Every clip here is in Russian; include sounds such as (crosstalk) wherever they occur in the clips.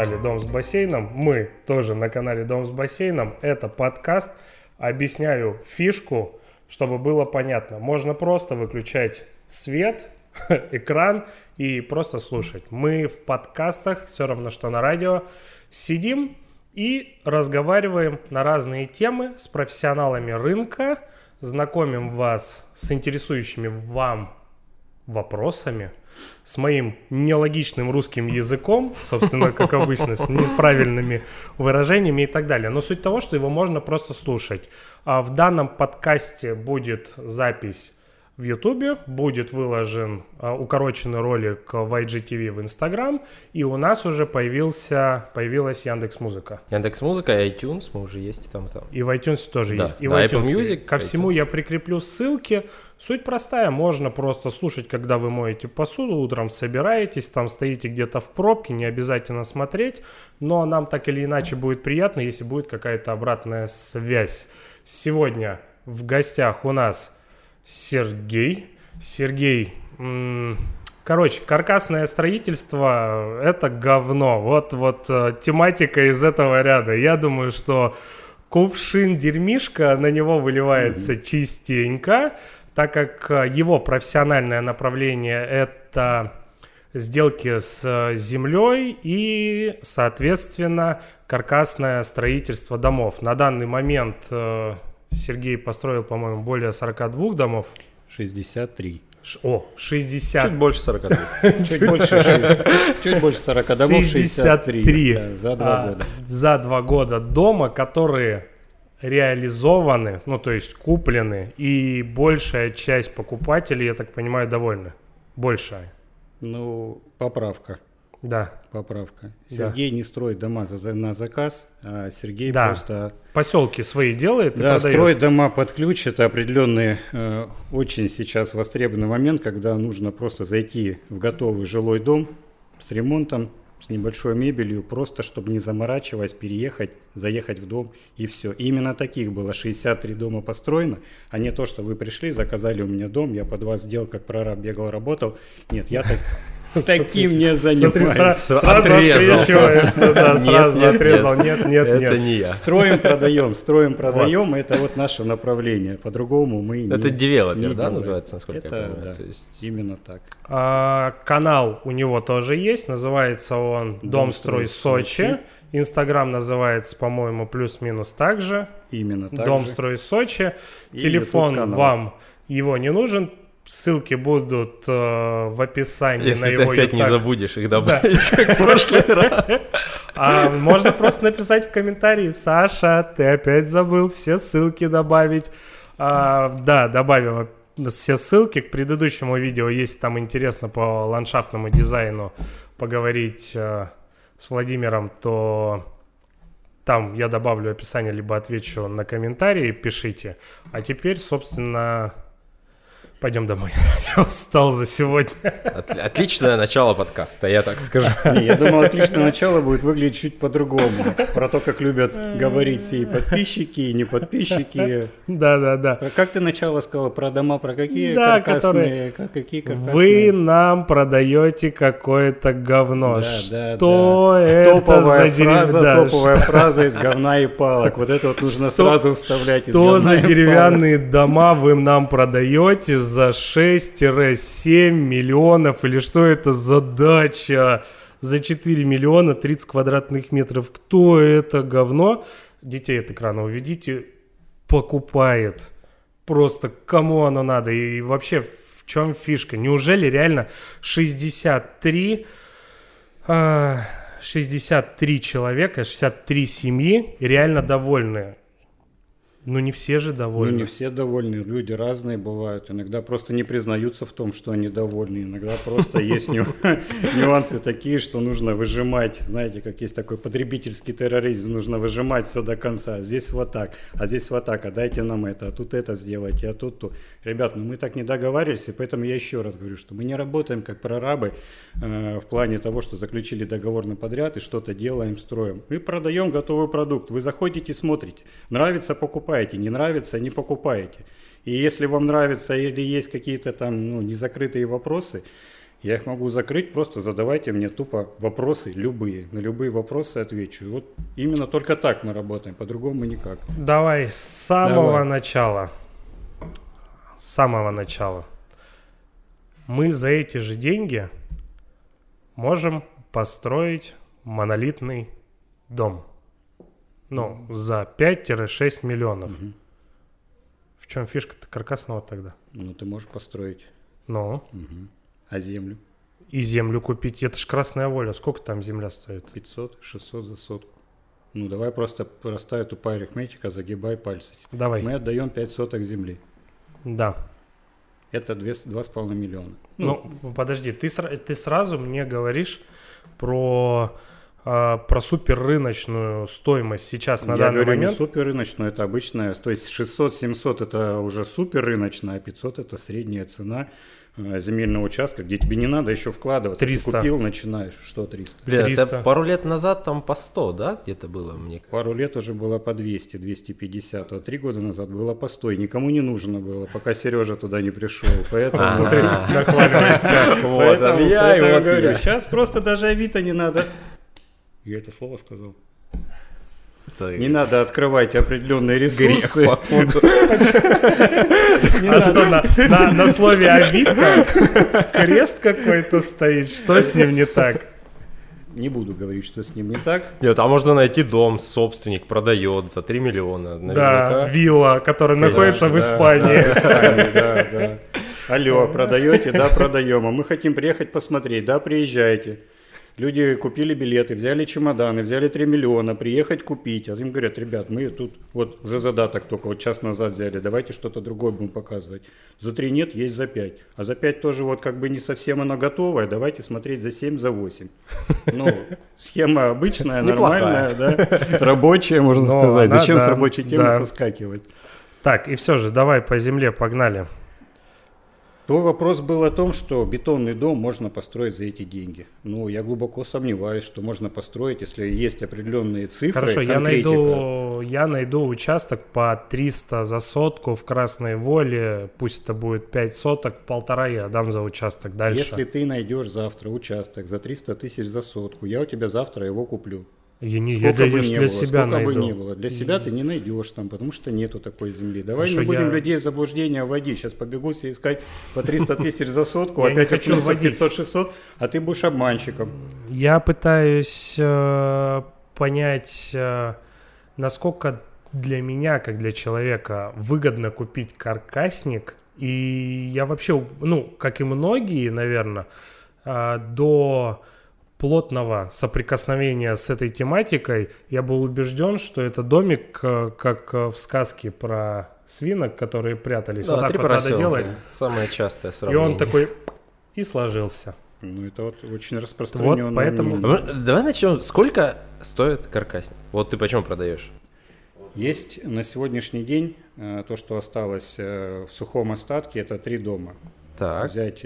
канале Дом с бассейном. Мы тоже на канале Дом с бассейном. Это подкаст. Объясняю фишку, чтобы было понятно. Можно просто выключать свет, (laughs) экран и просто слушать. Мы в подкастах, все равно что на радио, сидим и разговариваем на разные темы с профессионалами рынка, знакомим вас с интересующими вам вопросами, с моим нелогичным русским языком, собственно, как обычно, с неправильными выражениями и так далее. Но суть того, что его можно просто слушать. А в данном подкасте будет запись в Ютубе, будет выложен а, укороченный ролик в IGTV в Инстаграм, и у нас уже появился, появилась Яндекс Музыка. Яндекс Музыка и iTunes, мы уже есть и там и там. И в iTunes тоже Да, есть. И да, в Apple iTunes. Music, Ко всему iTunes. я прикреплю ссылки. Суть простая, можно просто слушать, когда вы моете посуду, утром собираетесь, там стоите где-то в пробке, не обязательно смотреть, но нам так или иначе будет приятно, если будет какая-то обратная связь. Сегодня в гостях у нас Сергей. Сергей, короче, каркасное строительство – это говно. Вот, вот э, тематика из этого ряда. Я думаю, что кувшин дерьмишка на него выливается частенько, так как э, его профессиональное направление – это сделки с э, землей и, соответственно, каркасное строительство домов. На данный момент Сергей построил, по-моему, более 42 домов. 63. Ш- О, 60. Чуть больше 40. (laughs) Чуть больше, чуть больше 40 домов, 63. 63. да, за два а, года. За два года дома, которые реализованы, ну то есть куплены, и большая часть покупателей, я так понимаю, довольны. Большая. Ну, поправка. Да. Поправка. Да. Сергей не строит дома за- на заказ, а Сергей Да. просто Поселки свои делает и да, продает. строит дома под ключ. Это определенный, э, очень сейчас востребованный момент, когда нужно просто зайти в готовый жилой дом с ремонтом, с небольшой мебелью, просто чтобы не заморачиваясь, переехать, заехать в дом и все. именно таких было 63 дома построено, а не то, что вы пришли, заказали у меня дом, я под вас делал, как прораб, бегал, работал. Нет, я так, (laughs) таким не занимаюсь. сра- сразу Отрезал. открещивается, да, Нет, сразу нет, отрезал. Нет, нет, Это нет. не я. Строим, продаем, строим, (laughs) продаем, это вот наше направление. По-другому мы не Это девелопер, да, называется, насколько Это, я понимаю? именно так. А, канал у него тоже есть, называется он Дом строй Сочи. Инстаграм называется, по-моему, плюс-минус так же. Именно так Дом же. строй Сочи. И Телефон вам его не нужен. Ссылки будут э, в описании на Если ты его опять не YouTube. забудешь их добавить, (laughs) как в прошлый раз. А можно просто написать в комментарии, Саша, ты опять забыл все ссылки добавить. А, да, добавим все ссылки к предыдущему видео, если там интересно по ландшафтному дизайну поговорить э, с Владимиром, то там я добавлю описание, либо отвечу на комментарии, пишите. А теперь, собственно, пойдем домой. (laughs) Я устал за сегодня. От- Отличное начало подкаста, я так скажу. (laughs) Не, я думал, отличное начало будет выглядеть чуть по-другому. Про то, как любят говорить все и подписчики, и не подписчики. Да-да-да. Про- Как ты начало сказал? Про дома, про какие Да, каркасные? как- какие Вы каркасные? нам продаете какое-то говно. Да, да, Что да. это топовая за дерев- фраза, да, топовая фраза из говна и палок. Вот это вот нужно Что- сразу вставлять из Что за деревянные дома вы нам продаете за 6-7 миллионов? Или что это за дача за 4 миллиона 30 квадратных метров? Кто это говно? Детей от экрана уведите, покупает. Просто кому оно надо? И вообще в чем фишка? Неужели реально 63 а, 63 человека, 63 семьи реально довольны. Ну не все же Ну, довольны. не все довольны, люди разные бывают. Иногда просто не признаются в том, что они довольны. Иногда просто есть ню- (laughs) нюансы такие, что нужно выжимать. Знаете, как есть такой потребительский терроризм, нужно выжимать все до конца. Здесь вот так, а здесь вот так, а дайте нам это, а тут это сделайте, а тут то. Ребят, ну мы так не договаривались, и поэтому я еще раз говорю, что мы не работаем как прорабы э, в плане того, что заключили договор на подряд и что-то делаем, строим. Мы продаем готовый продукт. Вы заходите, смотрите. Нравится, покупаете. Не нравится, не покупаете. И если вам нравится или есть какие-то там ну, незакрытые вопросы, Я их могу закрыть, просто задавайте мне тупо вопросы любые. На любые вопросы отвечу. И вот именно только так мы работаем, по-другому никак. Давай с самого Давай. начала. С самого начала. Мы за эти же деньги можем построить монолитный дом. Ну, за 5-6 миллионов. В чем фишка-то каркасного тогда? Ну, ты можешь построить. Ну, А землю? и землю купить. Это ж красная воля. Сколько там земля стоит? 500, 600 за сотку. Ну, давай просто простая тупая арифметика, загибай пальцы. Давай. Мы отдаем 5 соток земли. Да. Это 2,5 миллиона. Ну, подожди, ты, ты сразу мне говоришь про, а, про суперрыночную стоимость сейчас на я данный говорю момент. не супер рыночную, это обычная. То есть 600-700 это уже супер рыночная, а 500 это средняя цена э, земельного участка, где тебе не надо еще вкладываться. 300. Ты купил, начинаешь. Что 300? Блин, 300. это пару лет назад там по 100, да, где-то было, мне кажется. Пару лет уже было по 200, 250, а три года назад было по 100. И никому не нужно было, пока Сережа туда не пришел. Поэтому... Смотри. (laughs) Вот, Поэтому, я вот говорю, сейчас просто даже Авито не надо. Я это слово сказал. Это Не надо открывать определенные ресурсы. походу. А что, на, на, на слове Авито крест какой-то стоит? Что с ним не так? Не буду говорить, что с ним не так. Нет, а можно найти дом, собственник продает за 3 миллиона. Да, Наверняка. вилла, которая Конечно, находится в да, Испании. да, в Испании, да, да. Алло, продаете? Да, продаем. А мы хотим приехать посмотреть. Да, приезжайте. Люди купили билеты, взяли чемоданы, взяли 3 миллиона, приехать купить. А им говорят, ребят, мы тут вот уже задаток только вот час назад взяли, давайте что-то другое будем показывать. За 3 нет, есть за 5. А за 5 тоже вот как бы не совсем оно готовое, давайте смотреть за 7, за 8. Ну, схема обычная, нормальная, да, рабочая, можно Ну, сказать. она, Зачем с рабочей темы соскакивать? Так, и все же, давай по земле погнали. То вопрос был о том, что бетонный дом можно построить за эти деньги. Ну, я глубоко сомневаюсь, что можно построить, если есть определенные цифры. Хорошо, я найду, я найду участок по 300 за сотку в Красной Воле. Пусть это будет 5 соток, полтора я дам за участок дальше. Если ты найдешь завтра участок за 300 тысяч за сотку, я у тебя завтра его куплю. Я, не, я для, бы ни для было, себя сколько бы найду. ни было. Для себя ты не найдешь там, потому что нету такой земли. Давай Хорошо, не будем я- людей в заблуждение вводить. Сейчас побегут все искать по 300 тысяч за сотку, не опять хочу окунутся в вводить. 500-600, а ты будешь обманщиком. Я пытаюсь э, понять, э, насколько для меня, как для человека, выгодно купить каркасник. И я вообще, ну, как и многие, наверное, до плотного соприкосновения с этой тематикой я был убежден, что это домик, э, как э, в сказке про свинок, которые прятались. Да, вот так три вот надо делать. Самое частое И сравнение. он такой и сложился. Ну, это вот очень распространенное поэтому- мнение. А Давай начнем. Сколько стоит каркасник? Вот ты почему продаешь? Есть на сегодняшний день э, то, что осталось в сухом остатке, это три дома. Так. Взять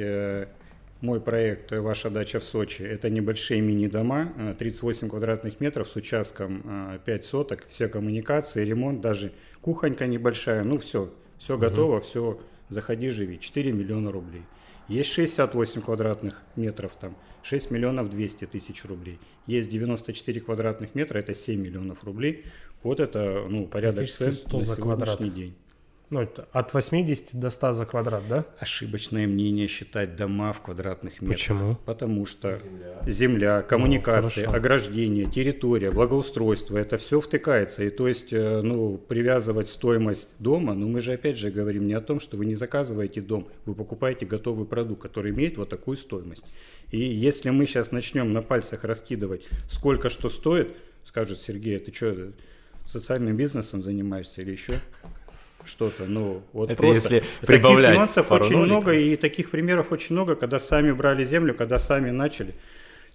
мой проект э, «Ваша дача в Сочи» – это небольшие мини-дома, э, 38 квадратных метров с участком э, 5 соток, все коммуникации, ремонт, даже кухонька небольшая, ну все, все готово, все, заходи, живи, 4 миллиона рублей. Есть 68 квадратных метров там, 6 миллионов 200 тысяч рублей. Есть 94 квадратных метра, это 7 миллионов рублей. Вот это, ну, порядок цен 100 на за квадрат. сегодняшний день. Ну, это от 80 до 100 за квадрат, да? Ошибочное мнение считать дома в квадратных метрах. Почему? Потому что земля, коммуникации, хорошо. ограждение, территория, благоустройство, это все втыкается. И то есть, э, ну, привязывать стоимость дома, ну, мы же опять же говорим не о том, что вы не заказываете дом, вы покупаете готовый продукт, который имеет вот такую стоимость. И если мы сейчас начнем на пальцах раскидывать, сколько что стоит, скажут, Сергей, а ты что, социальным бизнесом занимаешься или еще? Что-то, ну вот Это просто если таких прибавлять нюансов пару очень ноликов. много и таких примеров очень много, когда сами брали землю, когда сами начали.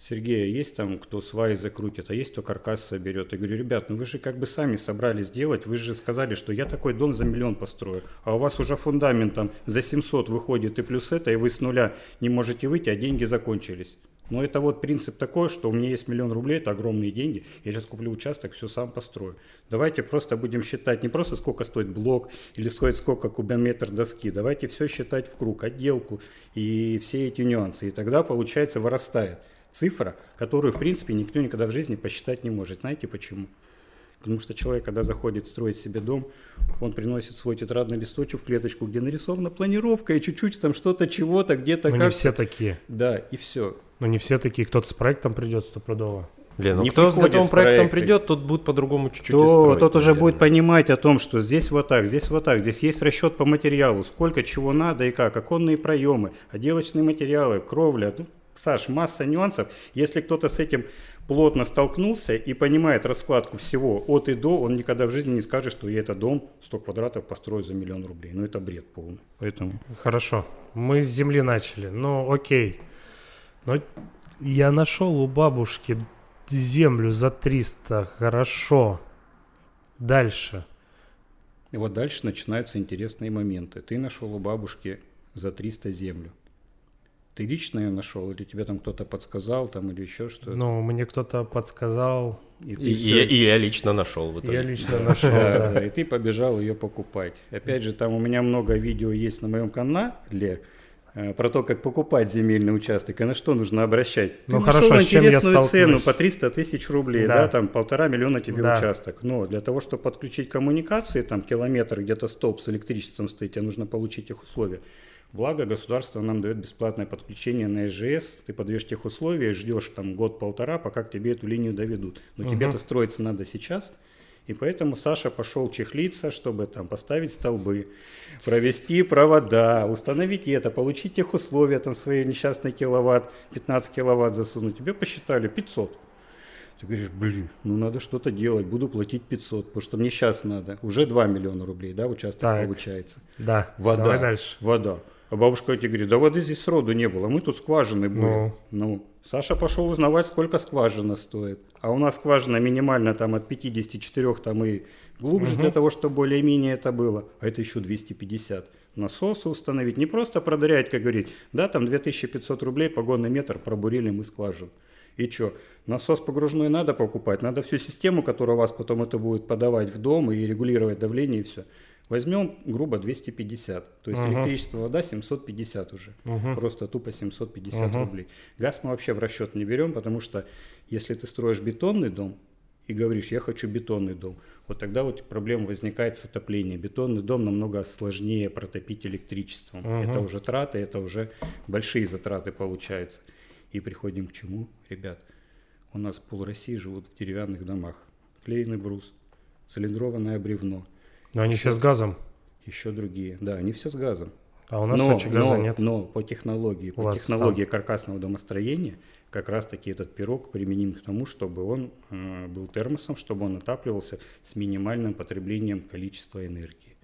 Сергей, а есть там кто сваи закрутит, а есть кто каркас соберет. Я говорю, ребят, ну вы же как бы сами собрались сделать, вы же сказали, что я такой дом за миллион построю, а у вас уже фундамент там за 700 выходит и плюс это, и вы с нуля не можете выйти, а деньги закончились. Но это вот принцип такой, что у меня есть миллион рублей, это огромные деньги, я сейчас куплю участок, все сам построю. Давайте просто будем считать не просто сколько стоит блок или стоит сколько кубометр доски, давайте все считать в круг, отделку и все эти нюансы. И тогда получается вырастает цифра, которую в принципе никто никогда в жизни посчитать не может. Знаете почему? Потому что человек, когда заходит строить себе дом, он приносит свой тетрадный листочек в клеточку, где нарисована планировка и чуть-чуть там что-то, чего-то, где-то Ну, как не все такие. Да, и все. Ну, не все такие. Кто-то с проектом придет стопудово. Блин, ну Не кто с готовым с проектом придет, тот будет по-другому чуть-чуть То строить, тот уже наверное. будет понимать о том, что здесь вот так, здесь вот так, здесь есть расчет по материалу, сколько чего надо и как, оконные проемы, отделочные материалы, кровля. Ну, Саш, масса нюансов. Если кто-то с этим плотно столкнулся и понимает раскладку всего от и до, он никогда в жизни не скажет, что я этот дом 100 квадратов построю за миллион рублей. Ну это бред полный. Поэтому Хорошо. Мы с земли начали. Ну, окей. Но я нашел у бабушки землю за 300. Хорошо. Дальше. И вот дальше начинаются интересные моменты. Ты нашел у бабушки за 300 землю. Ты лично ее нашел, или тебе там кто-то подсказал, там, или еще что-то? Ну, мне кто-то подсказал. и И, ты и всё- я, и я лично нашел в итоге. Я лично нашел. Да, и ты побежал ее покупать. Опять же, там у меня много видео есть на моем канале про то, как покупать земельный участок и на что нужно обращать. Ты Ну, нашел хорошо, с чем я интересную цену столкнусь? по 300 тысяч рублей, Да. да. там полтора миллиона тебе Да. участок. Но для того, чтобы подключить коммуникации, там километр, где-то столб с электричеством стоит, тебе нужно получить их условия. Благо, государство нам дает бесплатное подключение на СЖС. Ты подвешь тех условия, ждешь там год-полтора, пока к тебе эту линию доведут. Но тебе это строиться надо сейчас. И поэтому Саша пошел чехлиться, чтобы там поставить столбы, провести провода, установить это, получить тех условия, там свои несчастные киловатт, 15 киловатт засунуть. Тебе посчитали 500. Ты говоришь, блин, ну надо что-то делать, буду платить 500, потому что мне сейчас надо. Уже 2 миллиона рублей, да, участок Так. получается. Да. Вода. Давай дальше. Вода. А бабушка тебе говорит, да воды здесь сроду не было, мы тут скважины были. Ну. Ну. Саша пошел узнавать, сколько скважина стоит. А у нас скважина минимально там от 54 там и глубже для того, чтобы более-менее это было. А это еще 250. Насосы установить, не просто продарять, как говорить, да, там 2500 рублей погонный метр пробурили мы скважину. И что, насос погружной надо покупать, надо всю систему, которая у вас потом это будет подавать в дом и регулировать давление и все. Возьмем грубо 250, то есть Мгм. электричество, вода 750 уже, Мгм. просто тупо 750 Мгм. рублей. Газ мы вообще в расчет не берем, потому что если ты строишь бетонный дом и говоришь, я хочу бетонный дом, вот тогда вот проблема возникает с отоплением. Бетонный дом намного сложнее протопить электричеством. Мгм. Это уже траты, это уже большие затраты получаются. И приходим к чему, ребят? У нас пол России живут в деревянных домах. Клееный брус, цилиндрованное бревно, Но они все с газом. еще другие. Да, они все с газом. А у нас в но, Сочи газа но- нет. но по технологии, У по технологии каркасного домостроения как раз таки этот пирог применим к тому, чтобы он э, был термосом, чтобы он отапливался с минимальным потреблением количества энергии.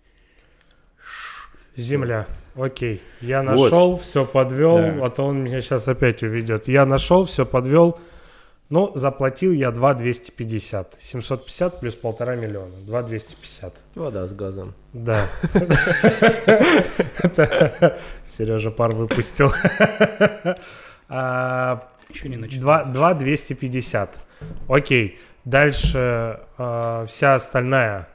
Земля. Окей. Я Вот. нашел, все подвел, Да. а то он меня сейчас опять уведет. Я нашел, все подвел. Ну, заплатил я 2 250. 750 плюс полтора миллиона. 2 250. Вода с газом. Да. Сережа пар выпустил. А, Еще не начал. 2, 2 250. Окей. Дальше а, вся остальная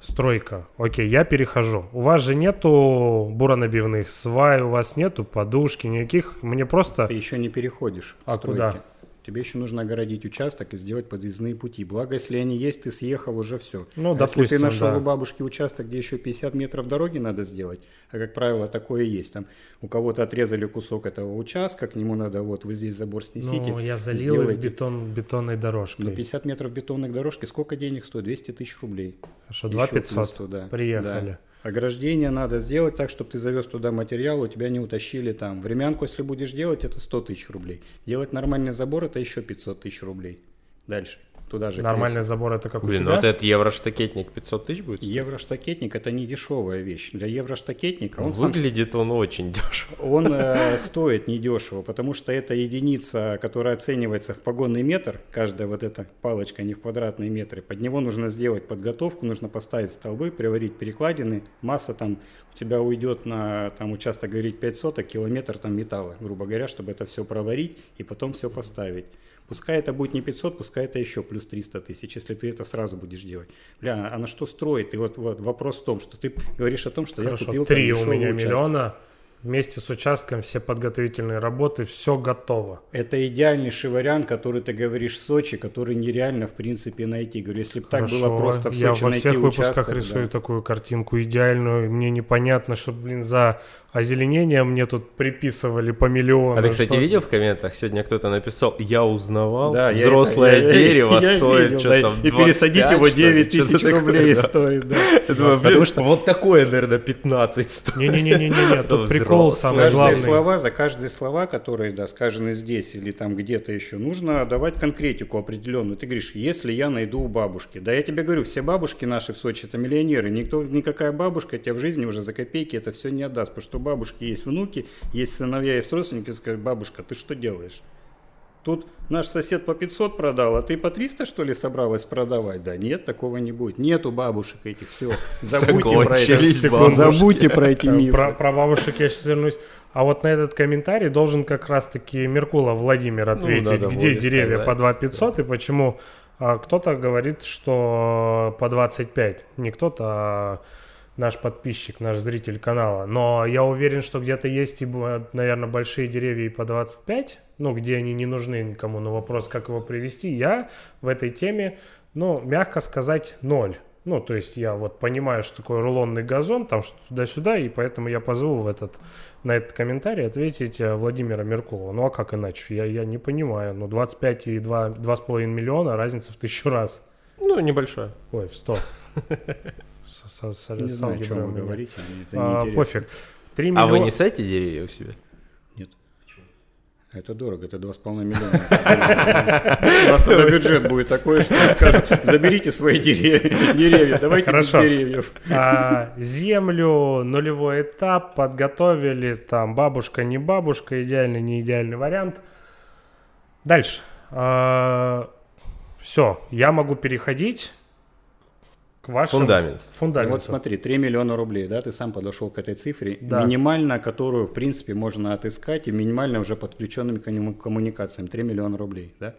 стройка. Окей, я перехожу. У вас же нету буронабивных свай, у вас нету подушки, никаких. Мне просто... Ты еще не переходишь. к А куда? Тебе еще нужно огородить участок и сделать подъездные пути. Благо, если они есть, ты съехал уже все. Ну, а если допустим, ты нашел да. у бабушки участок, где еще 50 метров дороги надо сделать, а как правило такое есть, там у кого-то отрезали кусок этого участка, к нему надо вот вы здесь забор снесите. Ну, я залил сделайте. бетон, бетонной дорожкой. Но 50 метров бетонной дорожки сколько денег стоит? 200 тысяч рублей. Хорошо, Еще 2 плюс 500. туда. Приехали. Да. Ограждение надо сделать так, чтобы ты завез туда материал, у тебя не утащили там. Времянку, если будешь делать, это 100 тысяч рублей. Делать нормальный забор, это еще 500 тысяч рублей. Дальше. Туда же Нормальный крепится. забор это как у Блин, ну тебя? вот этот евроштакетник 500 тысяч будет? Евроштакетник это не дешевая вещь. Для евроштакетника он, сам- Выглядит он очень дешево. он э, (laughs) стоит недешево, потому что это единица, которая оценивается в погонный метр, каждая вот эта палочка не в квадратные метры. Под него нужно сделать подготовку, нужно поставить столбы, приварить перекладины. Масса там у тебя уйдет на, там участок говорить 5 соток, километр там металла, грубо говоря, чтобы это все проварить и потом все поставить. Пускай это будет не 500, пускай это еще плюс 300 тысяч, если ты это сразу будешь делать. Бля, а на что строить? И вот, вот вопрос в том, что ты говоришь о том, что я Хорошо, купил там три у меня участок. миллиона. Вместе с участком все подготовительные работы, все готово. Это идеальнейший вариант, который ты говоришь в Сочи, который нереально, в принципе, найти. Говорю, если бы так было просто в я Сочи во найти всех выпусках участок, рисую да. такую картинку идеальную. Мне непонятно, что, блин, за озеленение мне тут приписывали по миллиону. А ты, кстати, что- видел в комментах? Сегодня кто-то написал, я узнавал, Да, я взрослое (laughs) я- дерево я стоит видел, что да, там И пересадить 25, его что ли? 9 Что-то тысяч такое, рублей да. стоит, да. Я думаю, Потому блин, что- вот такое, наверное, 15 стоит. Это тут (laughs) прикол взрослый. самый Каждые главный. слова, за каждые слова, которые, да, сказаны здесь или там где-то еще, нужно давать конкретику определенную. Ты говоришь, если я найду у бабушки. Да я тебе говорю, все бабушки наши в Сочи это миллионеры. Никто, никакая бабушка тебе в жизни уже за копейки это все не отдаст. Потому что у бабушки есть внуки, есть сыновья, есть родственники. Скажут, бабушка, ты что делаешь? Тут наш сосед по 500 продал, а ты по 300 что ли собралась продавать? Да нет, такого не будет. Нету бабушек этих, все. Забудьте про это. Забудьте про эти Э, мифы. Про, про бабушек я сейчас вернусь. А вот на этот комментарий должен как раз-таки Меркула Владимир ответить, надо где Воле деревья сказать. по 2 500 и почему а, кто-то говорит, что по 25. Не кто-то, а наш подписчик, наш зритель канала. Но я уверен, что где-то есть, и, наверное, большие деревья и по 25, ну, где они не нужны никому. Но вопрос, как его привести, я в этой теме, ну, мягко сказать, ноль. Ну, то есть я вот понимаю, что такое рулонный газон, там что туда-сюда, и поэтому я позову в этот, на этот комментарий ответить э, Владимира Меркулова. Ну, а как иначе? Я, я не понимаю. Ну, 25 и 2, 2,5 миллиона, разница в тысячу раз. Ну, небольшое. Ой, в 100. С- с- с- Не знаю, о чем вы говорите, мне это А, неинтересно. пофиг. 3 А миллиона. вы не садите деревья у себя? Нет. Это дорого, это 2,5 миллиона. У нас тогда бюджет будет такой, что скажут, заберите свои деревья, давайте без деревьев. А, землю, нулевой этап, подготовили, там бабушка, не бабушка, идеальный, не идеальный вариант. Дальше. все, я могу переходить к вашему Фундамент. фундаменту. Вот смотри, 3 миллиона рублей, да, ты сам подошел к этой цифре, Да. минимально, которую, в принципе, можно отыскать, и минимально уже подключенными комму- коммуникациями, 3 миллиона рублей, да.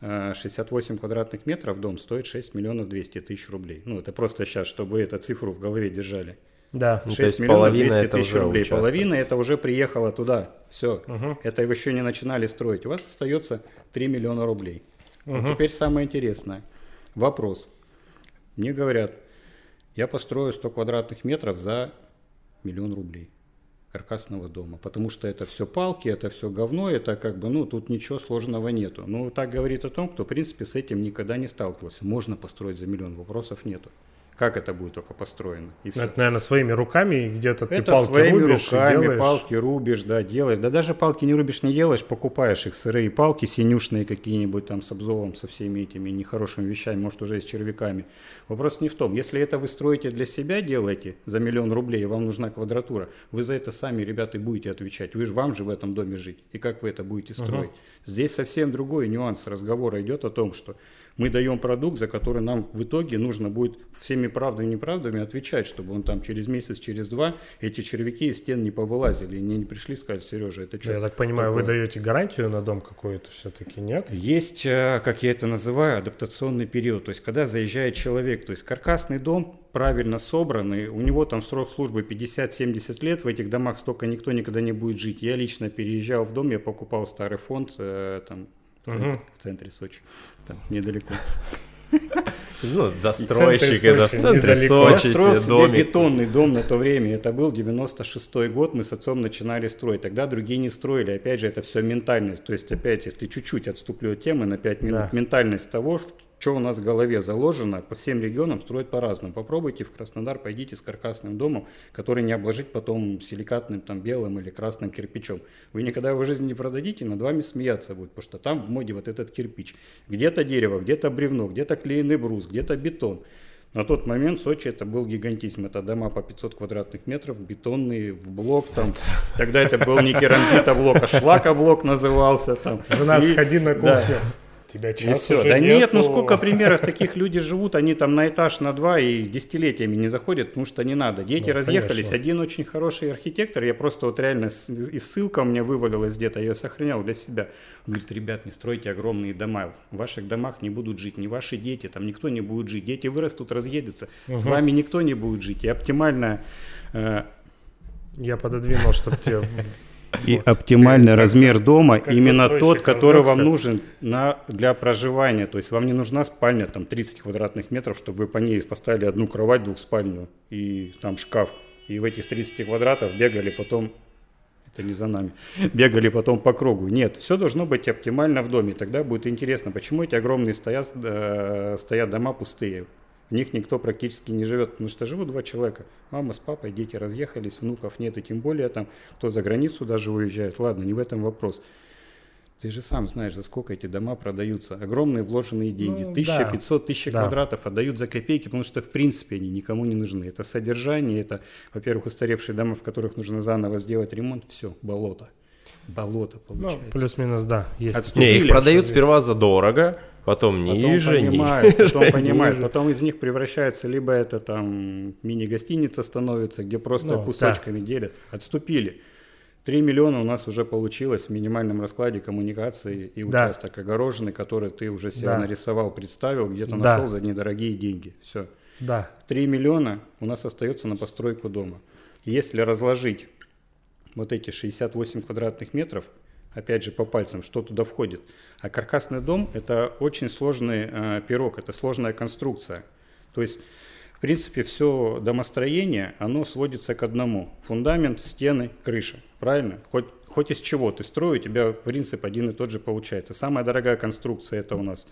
Э, 68 квадратных метров дом стоит 6 миллионов 200 тысяч рублей. Ну, это просто сейчас, чтобы вы эту цифру в голове держали. Да. Ну, то 6 есть миллионов половина 200 это тысяч рублей. участок. Половина это уже приехала туда. Все. Мгм. Это вы еще не начинали строить. У вас остается 3 миллиона рублей. Вот теперь самое интересное. Вопрос. Мне говорят, я построю 100 квадратных метров за миллион рублей каркасного дома, потому что это все палки, это все говно, это как бы, ну, тут ничего сложного нету. Ну, так говорит о том, кто, в принципе, с этим никогда не сталкивался. Можно построить за миллион, вопросов нету. Как это будет только построено? И всё. Это, наверное, своими руками где-то ты палки своими рубишь и руками, делаешь. палки рубишь, да, делаешь. Да даже палки не рубишь, не делаешь, покупаешь их сырые палки, синюшные какие-нибудь там с обзовом, со всеми этими нехорошими вещами, может уже и с червяками. Вопрос не в том, если это вы строите для себя, делаете за миллион рублей, и вам нужна квадратура, вы за это сами, ребята, и будете отвечать. Вы же вам же в этом доме жить, и как вы это будете строить. Здесь совсем другой нюанс разговора идет о том, что мы даем продукт, за который нам в итоге нужно будет всеми правдами и неправдами отвечать, чтобы он там через месяц, через два эти червяки из стен не повылазили, и не, пришли сказать, Сережа, это что? Я так понимаю, вы даете гарантию на дом какую-то все-таки, нет? Есть, э, как я это называю, адаптационный период. То есть, когда заезжает человек, то есть каркасный дом правильно собранный, у него там срок службы 50-70 лет, в этих домах столько никто никогда не будет жить. Я лично переезжал в дом, я покупал старый фонд э, там в центре, Мгм. в центре Сочи, там недалеко. Ну, застройщик центре это в центре недалеко. Я Сочи, строил себе себе домик. бетонный дом на то время. Это был 96-й год, мы с отцом начинали строить. Тогда другие не строили. Опять же, это все ментальность. То есть, опять, если чуть-чуть отступлю от темы на 5 минут, Да. ментальность того, что у нас в голове заложено, по всем регионам строят по-разному. Попробуйте в Краснодар, пойдите с каркасным домом, который не обложить потом силикатным там белым или красным кирпичом. Вы никогда его в жизни не продадите, над вами смеяться будет, потому что там в моде вот этот кирпич. Где-то дерево, где-то бревно, где-то клееный брус, где-то бетон. На тот момент Сочи это был гигантизм. Это дома по 500 квадратных метров, бетонные, в блок там. Тогда это был не керамзитоблок, а шлакоблок назывался там. Жена, И- сходи на да. Тебя И час все. уже Да нет, ну нету. сколько примеров (laughs) таких люди живут, они там на этаж, на два и десятилетиями не заходят, потому что не надо. Дети Ну, разъехались. конечно. Один очень хороший архитектор, я просто вот реально, и ссылка у меня вывалилась где-то, я ее сохранял для себя. Он говорит, ребят, не стройте огромные дома, в ваших домах не будут жить ни ваши дети, там никто не будет жить. Дети вырастут, разъедутся, с вами никто не будет жить. И оптимальная э, Я пододвинул, чтобы тебе... и оптимальный размер дома именно тот, который вам нужен на, для проживания. То есть вам не нужна спальня там 30 квадратных метров, чтобы вы по ней поставили одну кровать двухспальную и там шкаф. И в этих 30 квадратов бегали потом это не за нами, (laughs) бегали потом по кругу. Нет, все должно быть оптимально в доме. Тогда будет интересно, почему эти огромные стоят, э, стоят дома пустые. В них никто практически не живет, потому что живут два человека. Мама с папой, дети разъехались, внуков нет, и тем более там, кто за границу даже уезжает. Ладно, не в этом вопрос. Ты же сам знаешь, за сколько эти дома продаются. Огромные вложенные деньги. Ну, 1500 тысяч Да. квадратов отдают за копейки, потому что в принципе они никому не нужны. Это содержание, это, во-первых, устаревшие дома, в которых нужно заново сделать ремонт. Все, болото. Болото Ну, получается. плюс-минус, да, есть. Отступили, Не, их продают сперва задорого, потом Потом ниже, понимают, ниже, потом понимают, (laughs) ниже. потом из них превращается либо это там мини-гостиница становится, где просто Ну, кусочками делят. Отступили. 3 миллиона у нас уже получилось в минимальном раскладе коммуникации и Да. участок огороженный, который ты уже себе Да. нарисовал, представил, где-то Да. нашел за недорогие деньги. Все. Да, 3 миллиона у нас остается на постройку дома. Если разложить вот эти 68 квадратных метров, опять же по пальцам, что туда входит. А каркасный дом – это очень сложный э, пирог, это сложная конструкция. То есть, в принципе, все домостроение, оно сводится к одному. Фундамент, стены, крыша. Правильно? Хоть, хоть из чего ты строю, у тебя принцип один и тот же получается. Самая дорогая конструкция – это у нас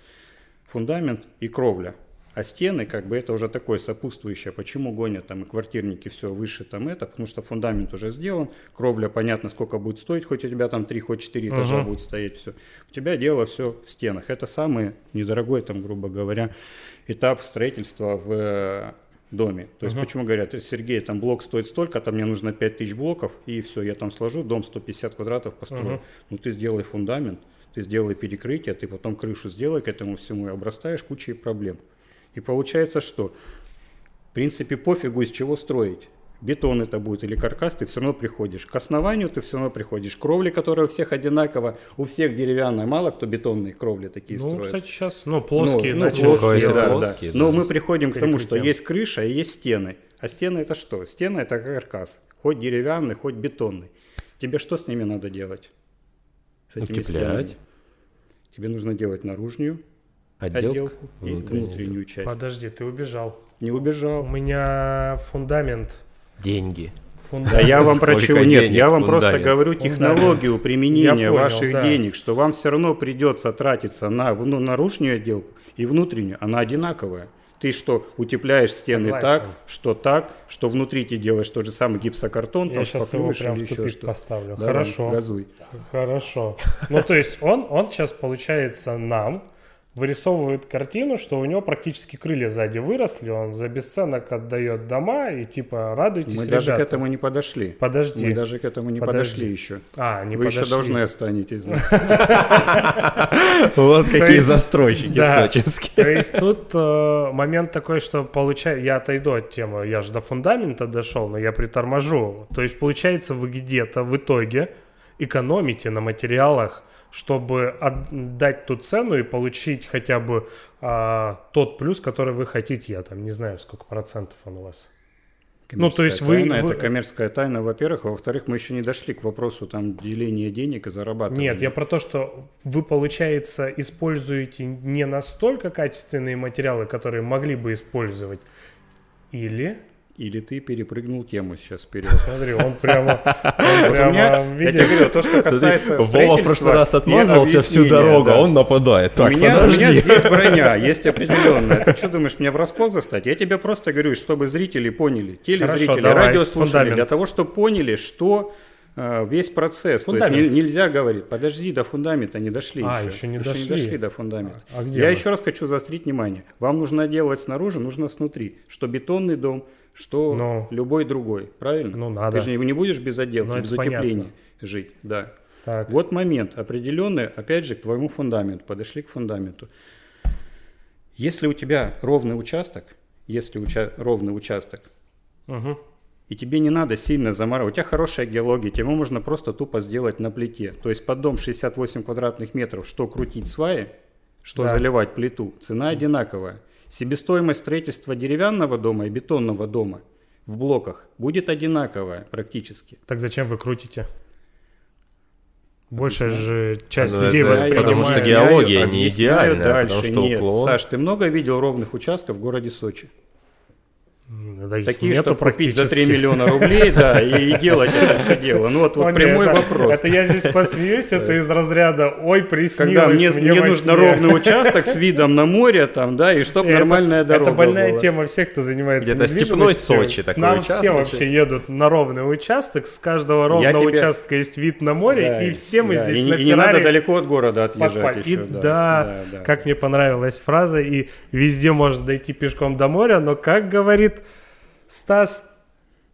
фундамент и кровля. А стены, как бы, это уже такое сопутствующее. Почему гонят там и квартирники все выше там это? Потому что фундамент уже сделан, кровля понятно, сколько будет стоить, хоть у тебя там 3, хоть 4 этажа Ага. будет стоять все. У тебя дело все в стенах. Это самый недорогой, там, грубо говоря, этап строительства в э, доме. То есть, Ага. почему говорят, Сергей, там блок стоит столько, там мне нужно 5000 блоков, и все, я там сложу, дом 150 квадратов построю. Ага. Ну, ты сделай фундамент, ты сделай перекрытие, ты потом крышу сделай к этому всему и обрастаешь кучей проблем. И получается, что в принципе пофигу из чего строить. Бетон это будет или каркас, ты все равно приходишь. К основанию ты все равно приходишь. Кровли, которые у всех одинаково, у всех деревянная, мало кто бетонные кровли такие ну, строит. кстати, сейчас, ну, плоские Ну, ну, плоские, да, плоские, да. Но мы приходим к тому, что есть крыша и есть стены. А стены это что? Стены это каркас. Хоть деревянный, хоть бетонный. Тебе что с ними надо делать? С этими Утеплять. стенами? Тебе нужно делать наружную Отделку, отделку и внутреннюю. внутреннюю часть. Подожди, ты убежал. Не У убежал. меня фундамент. Деньги. Да Фундамент. я вам про Сколько чего нет, денег я вам просто фундамент? говорю Фундамент. технологию применения Я понял, ваших да. денег, что вам все равно придется тратиться на ну, наружную отделку и внутреннюю, она одинаковая. Ты что, утепляешь стены Согласен. так, что так, что внутри ты делаешь тот же самый гипсокартон, Я там сейчас его прям в еще тупик что. поставлю. Давай, Хорошо. газуй. Хорошо. Ну, то есть он, он сейчас, получается, нам вырисовывает картину, что у него практически крылья сзади выросли, он за бесценок отдает дома и типа радуйтесь, Мы даже к ребята. этому не подошли. Подожди. Мы даже к этому не Подожди. подошли еще. А, не Вы еще подошли. должны останетесь. (laughs) Вот какие застройщики Да. сочинские. То есть тут э, момент такой, что получаю, я отойду от темы, я же до фундамента дошел, но я приторможу. То есть получается вы где-то в итоге экономите на материалах, чтобы отдать ту цену и получить хотя бы а, тот плюс, который вы хотите. Я там не знаю, сколько процентов он у вас. Ну, то есть вы- тайна, вы- Это коммерческая тайна, во-первых. А во-вторых, мы еще не дошли к вопросу там деления денег и зарабатывания. Нет, я про то, что вы, получается, используете не настолько качественные материалы, которые могли бы использовать, или или ты перепрыгнул тему сейчас вперед. Смотри, он прямо, он Вот у прямо, меня, я тебе говорю, то, что касается Вова в прошлый раз отмазывался всю дорогу, да. а он нападает. Так, у, меня, у подожди. меня здесь броня, есть определенная. Ты что думаешь, меня врасплох застать? Я тебе просто говорю, чтобы зрители поняли, телезрители, Хорошо, давай, радиослушатели, фундамент. для того, чтобы поняли, что весь процесс. То есть Фундамент. не- нельзя говорить, подожди, до фундамента не дошли А, еще. еще не Еще дошли. до фундамента. А где Я мы? еще раз хочу заострить внимание. Вам нужно делать снаружи, нужно снутри. Что бетонный дом, что Ну. любой другой. Правильно? Ну, надо. Ты же не не будешь без отделки, это без утепления понятно. жить. Да. Так, Вот момент определенный, опять же, к твоему фундаменту. Подошли к фундаменту. Если у тебя ровный участок, если уча- ровный участок, мгм. И тебе не надо сильно замораживать, у тебя хорошая геология, тебе можно просто тупо сделать на плите. То есть под дом 68 квадратных метров, что крутить сваи, что Да. заливать плиту, цена одинаковая. Себестоимость строительства деревянного дома и бетонного дома в блоках будет одинаковая практически. так зачем вы крутите? Большая же часть Ну, людей это воспринимает. потому что геология не идеальная, дальше. потому что Нет. уклон. Саш, ты много видел ровных участков в городе Сочи? М, да их Такие, нету чтобы купить за 3 практически. миллиона рублей, да, и, и делать это (laughs) все дело. Ну вот, О, вот нет, прямой это- вопрос. Это я здесь посмеюсь, это из разряда «Ой, приснилось Когда мне, мне нужно сне». ровный участок с видом на море, там, да, и чтобы нормальная дорога Это больная была. тема всех, кто занимается Где-то степной. Сочи такой нам все участочек. вообще едут на ровный участок, с каждого ровного тебе- участка есть вид на море, Да, и все мы да, здесь и, на и не надо далеко от города отъезжать еще. И да, да, да, да. как мне понравилась фраза, и везде можно дойти пешком до моря, но, как говорит Стас,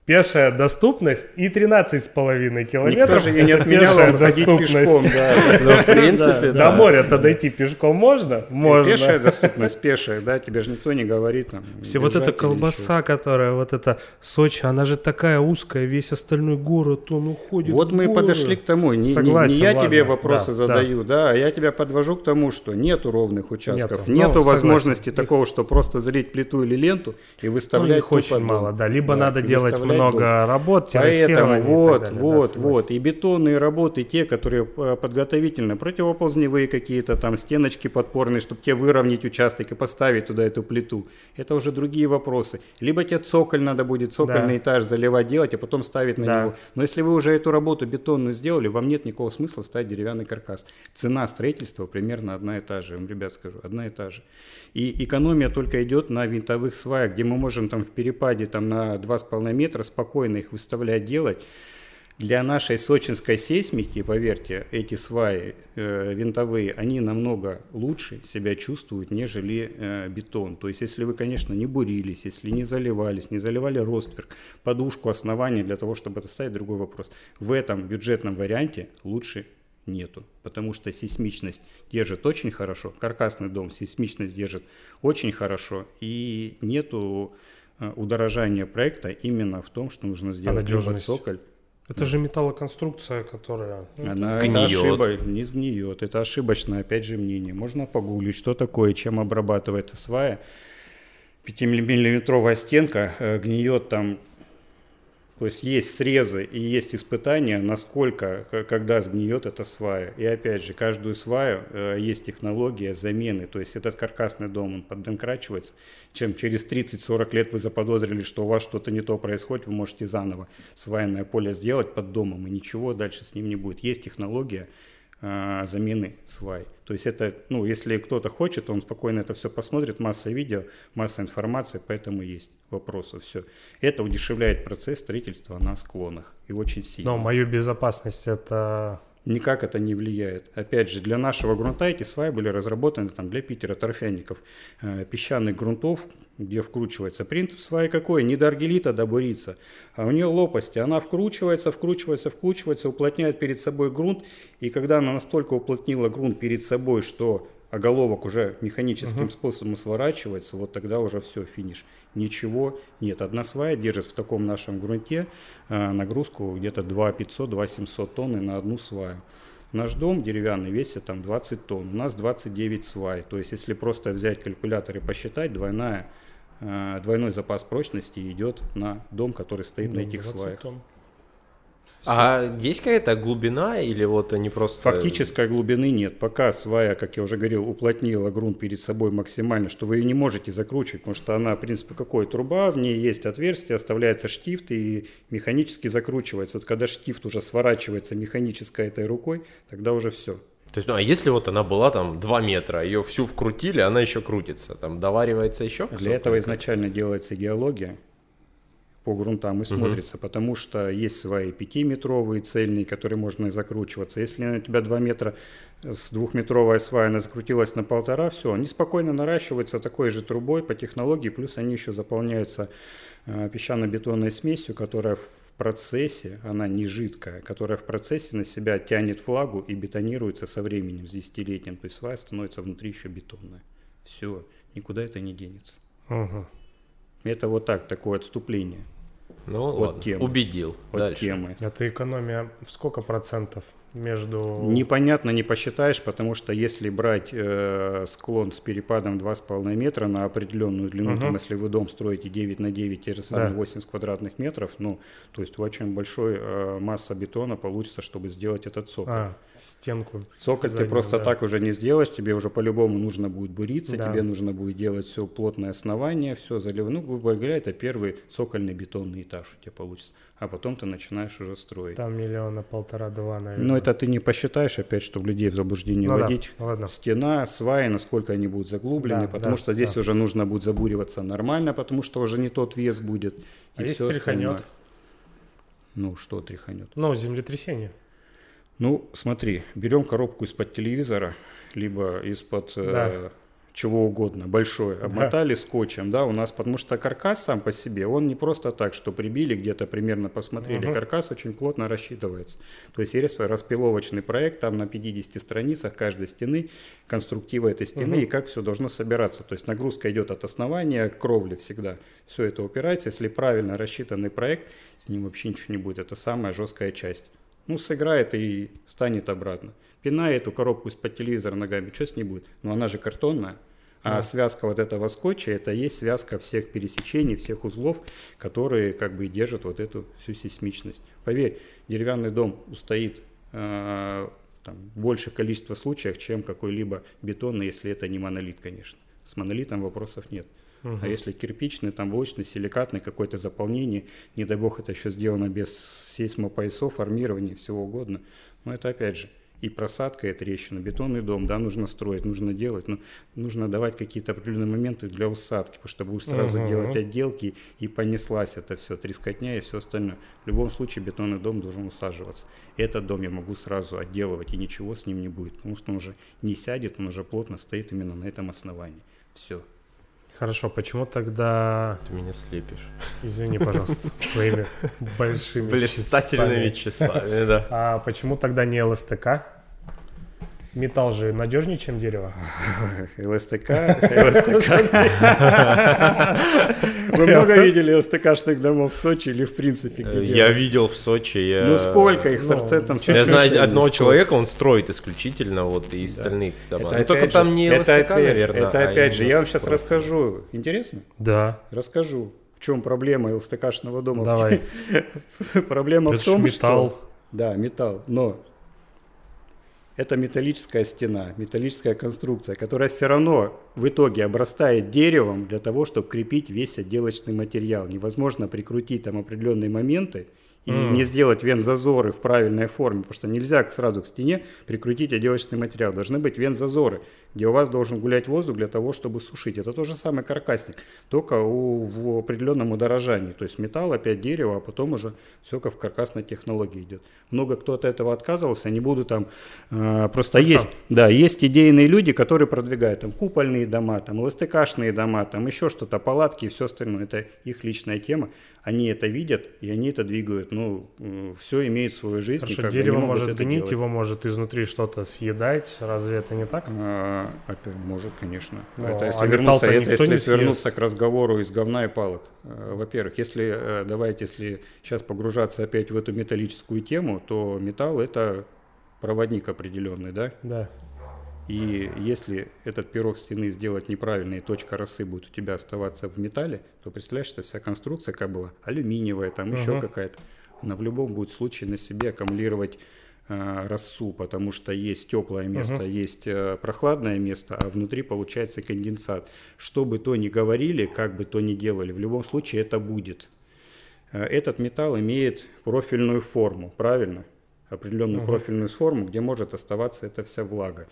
пешая доступность и 13,5 километров. Никто же ее не (laughs) отменял, пешая доступность. пешком, да. (laughs) Ну, в принципе, До да. моря-то дойти пешком можно? Можно. Пешая доступность, пешая, да, тебе же никто не говорит там. Все вот эта колбаса, которая вот эта Сочи, она же такая узкая, весь остальной город, он уходит. Вот мы и подошли к тому, не, не- не Согласен, я ладно, тебе вопросы да, задаю, да. а я тебя подвожу к тому, что нету ровных участков, Нету. нету Ну, возможности согласен. такого, что просто залить плиту или ленту и Ну, выставлять их очень мало, да. Либо Да, надо делать много работ, Поэтому вот, далее, да, вот, согласен. вот. И бетонные работы, те, которые э, подготовительные, противоползневые какие-то там стеночки подпорные, чтобы тебе выровнять участок и поставить туда эту плиту. Это уже другие вопросы. Либо тебе цоколь надо будет, цокольный Да. этаж заливать, делать, а потом ставить на Да. него. Но если вы уже эту работу бетонную сделали, вам нет никакого смысла ставить деревянный каркас. Цена строительства примерно одна и та же, я вам, ребят, скажу, одна и та же. И экономия только идет на винтовых сваях, где мы можем там в перепаде там, на 2,5 метра спокойно их выставлять, делать. Для нашей сочинской сейсмики, поверьте, эти сваи э, винтовые, они намного лучше себя чувствуют, нежели э, бетон. То есть, если вы, конечно, не бурились, если не заливались, не заливали ростверк, подушку, основание для того, чтобы это ставить, другой вопрос. В этом бюджетном варианте лучше нету, потому что сейсмичность держит очень хорошо, каркасный дом сейсмичность держит очень хорошо, и нету э, удорожания проекта именно в том, что нужно сделать надежность? цоколь, Это же металлоконструкция, которая... ну, она это Сгниет. ошиба- не сгниет. Это ошибочное, опять же, мнение. Можно погуглить, что такое, чем обрабатывается свая. 5-миллиметровая стенка э, гниет там. То есть есть срезы и есть испытания, насколько, когда сгниет эта свая. И опять же, каждую сваю э, есть технология замены. То есть этот каркасный дом, он поддонкрачивается. Чем через 30-40 лет вы заподозрили, что у вас что-то не то происходит, вы можете заново свайное поле сделать под домом, и ничего дальше с ним не будет. Есть технология а, замены свай. То есть это, ну, если кто-то хочет, он спокойно это все посмотрит, масса видео, масса информации, поэтому есть вопросы, все. Это удешевляет процесс строительства на склонах и очень сильно. Но мою безопасность это... Никак это не влияет. Опять же, для нашего грунта эти сваи были разработаны там, для Питера, торфяников, э, песчаных грунтов, где вкручивается. Принцип сваи какой? Не до аргелита добуриться, а у нее лопасти. Она вкручивается, вкручивается, вкручивается, уплотняет перед собой грунт. И когда она настолько уплотнила грунт перед собой, что оголовок уже механическим способом сворачивается, вот тогда уже все, финиш. Ничего нет. Одна свая держит в таком нашем грунте э, нагрузку где-то 2 500, 2 700 тонн на одну сваю. Наш дом деревянный весит там 20 тонн, у нас 29 свай. То есть если просто взять калькулятор и посчитать, двойная, э, двойной запас прочности идет на дом, который стоит на ну, этих 20 сваях. тонн. А есть какая-то глубина или вот они просто... Фактической глубины нет. Пока свая, как я уже говорил, уплотнила грунт перед собой максимально, что вы ее не можете закручивать, потому что она, в принципе, какой труба, в ней есть отверстие, оставляется штифт и механически закручивается. Вот когда штифт уже сворачивается механической этой рукой, тогда уже все. То есть, ну а если вот она была там 2 метра, ее всю вкрутили, она еще крутится, там доваривается еще? Для этого изначально делается геология по грунтам и смотрится, потому что есть свои пятиметровые цельные, которые можно и закручиваться. Если у тебя 2 метра с двухметровая свая, она закрутилась на полтора, все, они спокойно наращиваются такой же трубой по технологии, плюс они еще заполняются э, песчано-бетонной смесью, которая в процессе, она не жидкая, которая в процессе на себя тянет влагу и бетонируется со временем, с десятилетием. То есть свая становится внутри еще бетонная. Все, никуда это не денется. Мгм. Это вот так, такое отступление Ну от ладно, темы. убедил. от Дальше. темы. Это экономия в сколько процентов между... Непонятно, не посчитаешь, потому что если брать э, склон с перепадом 2,5 метра на определенную длину, Мгм. там, если вы дом строите 9 на 9, те же самые Да. 80 квадратных метров, ну, то есть очень большой э, масса бетона получится, чтобы сделать этот цоколь. А, стенку. Цоколь ты заднюю, просто да. так уже не сделаешь, тебе уже по-любому нужно будет буриться, Да. тебе нужно будет делать все плотное основание, все заливать. Ну, грубо говоря, это первый цокольный бетонный этаж у тебя получится, а потом ты начинаешь уже строить. Там миллиона полтора-два, наверное. Но это ты не посчитаешь, опять, чтобы людей в заблуждение Ну да, вводить. ладно. Стена, сваи, насколько они будут заглублены, Да, потому да, что здесь да. уже нужно будет забуриваться нормально, потому что уже не тот вес будет. А и если остальное. тряханет? Ну, что тряханет? Ну, землетрясение. Ну, смотри, берем коробку из-под телевизора, либо из-под э, Да. Чего угодно, большое, обмотали скотчем, да, у нас, потому что каркас сам по себе, он не просто так, что прибили где-то примерно посмотрели, Мгм. каркас очень плотно рассчитывается. То есть есть распиловочный проект, там на 50 страницах каждой стены, конструктива этой стены Мгм. и как все должно собираться. То есть нагрузка идет от основания к кровле всегда. Все это упирается, если правильно рассчитанный проект, с ним вообще ничего не будет. Это самая жесткая часть. Ну, сыграет и станет обратно. Пиная эту коробку из-под телевизора ногами, что с ней будет? Ну, она же картонная. А Да. связка вот этого скотча, это есть связка всех пересечений, всех узлов, которые как бы и держат вот эту всю сейсмичность. Поверь, деревянный дом устоит э, там, большее количество случаев, чем какой-либо бетонный, если это не монолит, конечно. С монолитом вопросов нет. Мгм. А если кирпичный, там блочный, силикатный, какое-то заполнение, не дай бог это еще сделано без сейсмопоясов, армирования, всего угодно, но это опять же и просадка, и трещина. Бетонный дом, да, нужно строить, нужно делать, но нужно давать какие-то определенные моменты для усадки, потому что будешь сразу Мгм. делать отделки, и понеслась это все, трескотня и все остальное. В любом случае бетонный дом должен усаживаться. Этот дом я могу сразу отделывать, и ничего с ним не будет, потому что он уже не сядет, он уже плотно стоит именно на этом основании. Все. Хорошо, почему тогда... Ты меня слепишь. Извини, пожалуйста, (laughs) своими большими Блистательными часами. да. А почему тогда не ЛСТК? Металл же надежнее, чем дерево. (laughs) ЛСТК, ЛСТК. (laughs) Вы много видели ЛСТКшных домов в Сочи или в принципе где Я видел в Сочи. я- Ну сколько их с ну, чуть-чуть. Я знаю одного человека, он строит исключительно вот из остальных домов. Это Ну, только опять там же- не ЛСТК, наверное. Это а опять же, я вам сейчас расскажу. Интересно? Да, Расскажу. В чем проблема ЛСТКшного дома? давай. (laughs) Проблема в том, металл. что... Да, металл. Но это металлическая стена, металлическая конструкция, которая все равно в итоге обрастает деревом для того, чтобы крепить весь отделочный материал. Невозможно прикрутить там определенные моменты и М. не сделать вен-зазоры в правильной форме, потому что нельзя сразу к стене прикрутить отделочный материал. Должны быть вен-зазоры, где у вас должен гулять воздух для того, чтобы сушить. Это тот же самый каркасник, только у, в определенном удорожании. То есть металл, опять дерево, а потом уже все как в каркасной технологии идет. Много кто от этого отказывался, не буду там... э, просто Хорошо. есть, да, есть идейные люди, которые продвигают там купольные дома, там ЛСТКшные дома, там еще что-то, палатки и все остальное. Это их личная тема. Они это видят, и они это двигают. Ну, все имеет свою жизнь. Хорошо, дерево может гнить, делать. его может изнутри что-то съедать. Разве это не так? А, опять, может, конечно. Ну, это если а вернуться, это если вернуться к разговору из говна и палок. Э, Во-первых, если э, давайте, если сейчас погружаться опять в эту металлическую тему, то металл это проводник определенный, да? Да. И если этот пирог стены сделать неправильно, и точка росы будет у тебя оставаться в металле, то представляешь, что вся конструкция как была алюминиевая, там еще Мгм. какая-то. Она в любом будет случае на себе аккумулировать э, росу, потому что есть теплое место, Мгм. есть э, прохладное место, а внутри получается конденсат. Что бы то ни говорили, как бы то ни делали, в любом случае это будет. Э, Этот металл имеет профильную форму, правильно? Определенную Мгм. профильную форму, где может оставаться эта вся влага.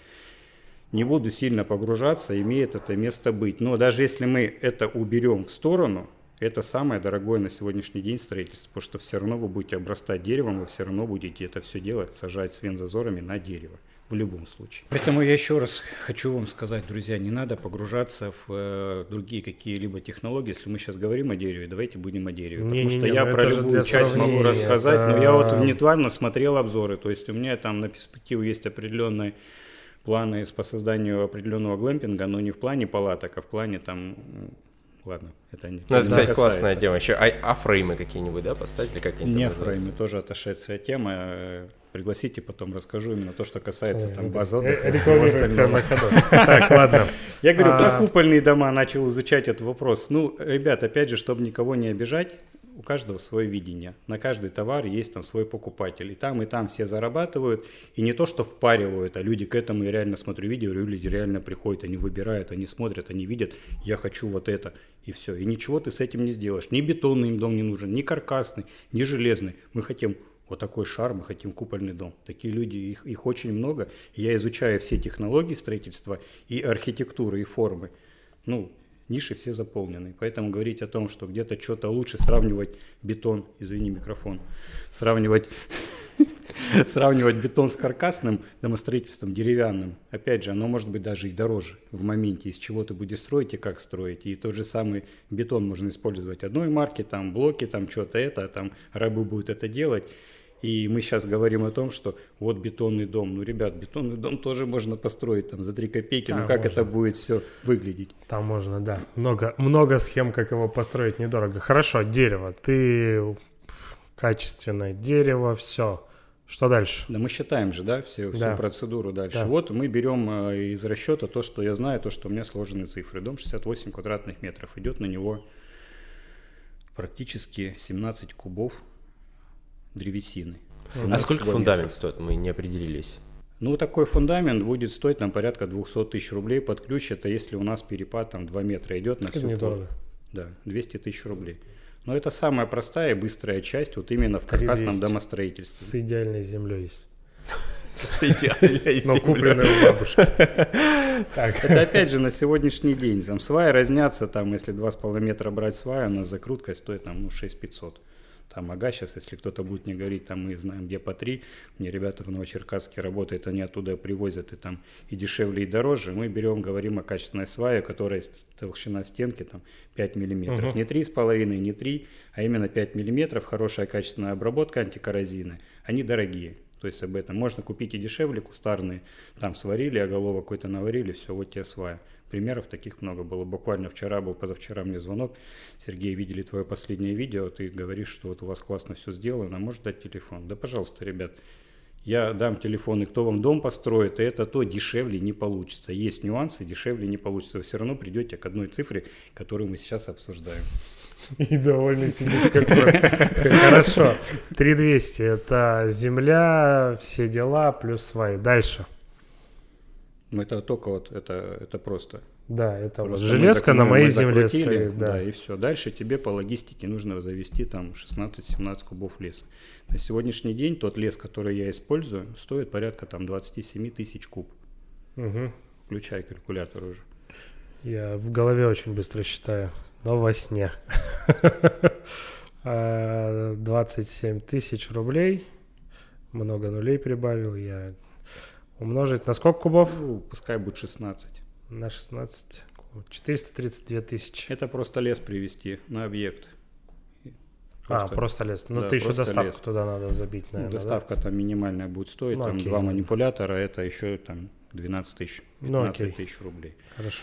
Не буду сильно погружаться, имеет это место быть. Но даже если мы это уберем в сторону, это самое дорогое на сегодняшний день строительство, потому что все равно вы будете обрастать деревом, вы все равно будете это все дело сажать с вензазорами на дерево. В любом случае. Поэтому я еще раз хочу вам сказать, друзья, не надо погружаться в э, другие какие-либо технологии. Если мы сейчас говорим о дереве, давайте будем о дереве. Не-не-не, потому что ну я это про любую часть могу рассказать, но я вот это- виртуально смотрел обзоры. То есть у меня там на перспективу есть определенные планы по созданию определенного глэмпинга, но не в плане палаток, а в плане там... Ладно, это не... Ну, это, кстати, касается. классная тема. Еще а, а фреймы какие-нибудь, да, поставить или как они там Не фреймы, тоже отошедшая тема. Э, Пригласите, потом расскажу именно то, что касается там Э, баз э, отдыха на ходу. (laughs) Так, ладно. Я говорю, А, про купольные дома начал изучать этот вопрос. Ну, ребят, опять же, чтобы никого не обижать, у каждого свое видение. На каждый товар есть там свой покупатель. И там, и там все зарабатывают. И не то, что впаривают, а люди к этому, я реально смотрю видео, люди реально приходят, они выбирают, они смотрят, они видят, я хочу вот это. И все. И ничего ты с этим не сделаешь. Ни бетонный им дом не нужен, ни каркасный, ни железный. Мы хотим вот такой шар, мы хотим купольный дом. Такие люди, их, их очень много. Я изучаю все технологии строительства и архитектуры, и формы. Ну, ниши все заполнены. Поэтому говорить о том, что где-то что-то лучше сравнивать бетон, извини, микрофон, сравнивать, (laughs) сравнивать бетон с каркасным домостроительством деревянным, опять же, оно может быть даже и дороже в моменте, из чего ты будешь строить и как строить. И тот же самый бетон можно использовать одной марки, там блоки, там что-то это, там рабы будут это делать. И мы сейчас говорим о том, что вот бетонный дом. Ну, ребят, бетонный дом тоже можно построить там за 3 копейки. Да, но как можно. это будет все выглядеть? Там можно, да. Много, много схем, как его построить недорого. Хорошо, дерево. Ты качественное дерево, все. Что дальше? Да мы считаем же, да, все, всю Да. процедуру дальше. Да. Вот мы берем э, из расчета то, что я знаю, то, что у меня сложены цифры. Дом 68 квадратных метров. Идет на него практически 17 кубов древесины. А 17 сколько фундамент стоит? Мы не определились. Ну, такой фундамент будет стоить нам порядка 200 тысяч рублей под ключ. Это если у нас перепад там 2 метра идет на Это всю недорого. Да, 200 тысяч рублей. Но это самая простая и быстрая часть вот именно в каркасном 3200. домостроительстве. С идеальной землей есть. Идеальная Но земля. купленная у бабушки. Так. (laughs) Это опять же на сегодняшний день. Там сваи разнятся, там, если 2,5 метра брать сваю, у нас закрутка стоит там, ну, 6500. Там ага, сейчас, если кто-то будет не говорить, там мы знаем, где по 3. Мне ребята в Новочеркасске работают, они оттуда привозят и там и дешевле, и дороже. Мы берем, говорим о качественной свае, которая толщина стенки там 5 миллиметров. Мгм. Не 3,5, не 3, а именно 5 миллиметров. Хорошая качественная обработка антикоррозийная. Они дорогие. То есть об этом можно купить и дешевле, кустарные. Там сварили, оголовок какой-то наварили, все, вот тебе свая. Примеров таких много было. Буквально вчера был, позавчера мне звонок. Сергей, видели твое последнее видео, ты говоришь, что вот у вас классно все сделано, можешь дать телефон? Да, пожалуйста, ребят, я дам телефон, и кто вам дом построит, и это то дешевле не получится. Есть нюансы, дешевле не получится. Вы все равно придете к одной цифре, которую мы сейчас обсуждаем. (laughs) И довольно сидит какой. Хорошо. 3200 это земля, все дела, плюс сваи. Дальше. Но это только вот, это, это просто. Да, это вот Просто мы железка на моей земле стоит. Да. и все. Дальше тебе по логистике нужно завести там 16-17 кубов леса. На сегодняшний день тот лес, который я использую, стоит порядка там 27 тысяч куб. Мгм. Включай калькулятор уже. Я в голове очень быстро считаю, но во сне. (laughs) А, 27 тысяч рублей. Много нулей прибавил. Я умножить на сколько кубов? Ну, пускай будет 16. На 16. 432 тысячи. Это просто лес привести на объект. А, просто лес. Ну, да, ты еще просто доставку лес. туда надо забить, Ну, наверное, да? доставка там минимальная будет стоить, Ну, там окей, два да. манипулятора, это еще там 12 тысяч, Ну, 15 окей. тысяч рублей. Хорошо.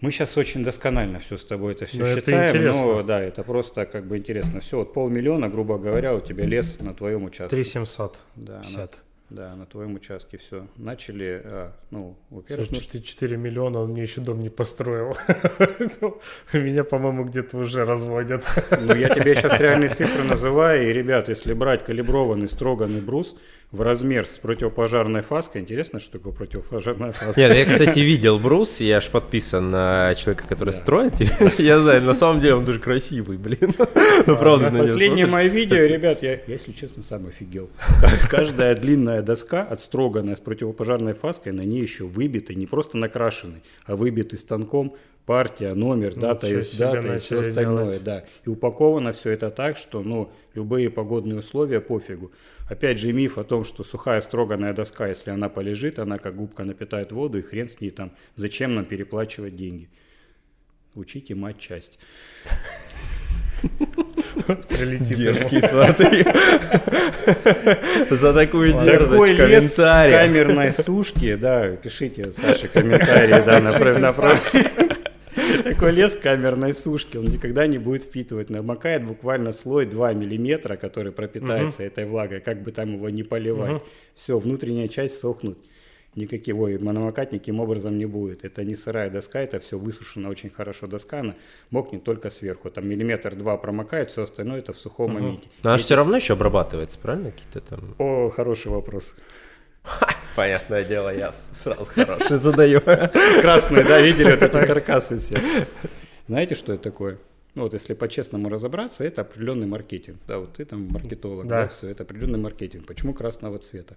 Мы сейчас очень досконально все с тобой это все Ну, это считаем, интересно. но да, это просто как бы интересно. Все, вот полмиллиона, грубо говоря, у тебя лес на твоем участке. 3700. Да, на- 50. Да, на твоем участке все. Начали, а, ну, во-первых... Слушай, ты 4 миллиона, он мне еще дом не построил. (laughs) Меня, по-моему, где-то уже разводят. Ну, я тебе сейчас реальные цифры называю, и, ребят, если брать калиброванный строганный брус, в размер с противопожарной фаской. Интересно, что такое противопожарная фаска? Нет, я, кстати, видел брус, я ж подписан на человека, который строит. (laughs) Я знаю, на самом деле он тоже красивый, блин. Ну, правда, на Последнее (laughs) мое видео, ребят, я, если честно, сам офигел. Каждая длинная доска, отстроганная с противопожарной фаской, на ней еще выбиты, не просто накрашены, а выбиты станком партия, номер, дата, и, дата и все остальное, делать. да. И упаковано все это так, что, ну, любые погодные условия пофигу. Опять же, миф о том, что сухая строганная доска, если она полежит, она как губка напитает воду, и хрен с ней там, зачем нам переплачивать деньги? Учите мать часть. Прилетит Дерзкий, смотри. За такую дерзость Такой лес камерной сушки, да, пишите, Саша, комментарии, да, направь. Такой лес камерной сушки, он никогда не будет впитывать. Намокает буквально слой 2 миллиметра, который пропитается этой влагой, как бы там его не поливать. Все, внутренняя часть сохнет. Никаких, ой, намокать никаким образом не будет. Это не сырая доска, это все высушена очень хорошо доска, она мокнет только сверху. Там миллиметр два промокает, все остальное это в сухом угу. моменте. Но она Эти... все равно еще обрабатывается, правильно? Какие-то там... О, хороший вопрос. Понятное дело, я сразу (laughs) хороший задаю. Красные, да, видели вот эти каркасы все. Знаете, что это такое? Ну вот если по-честному разобраться, это определенный маркетинг. Да, вот ты там маркетолог, да, да все, это определенный маркетинг. Почему красного цвета?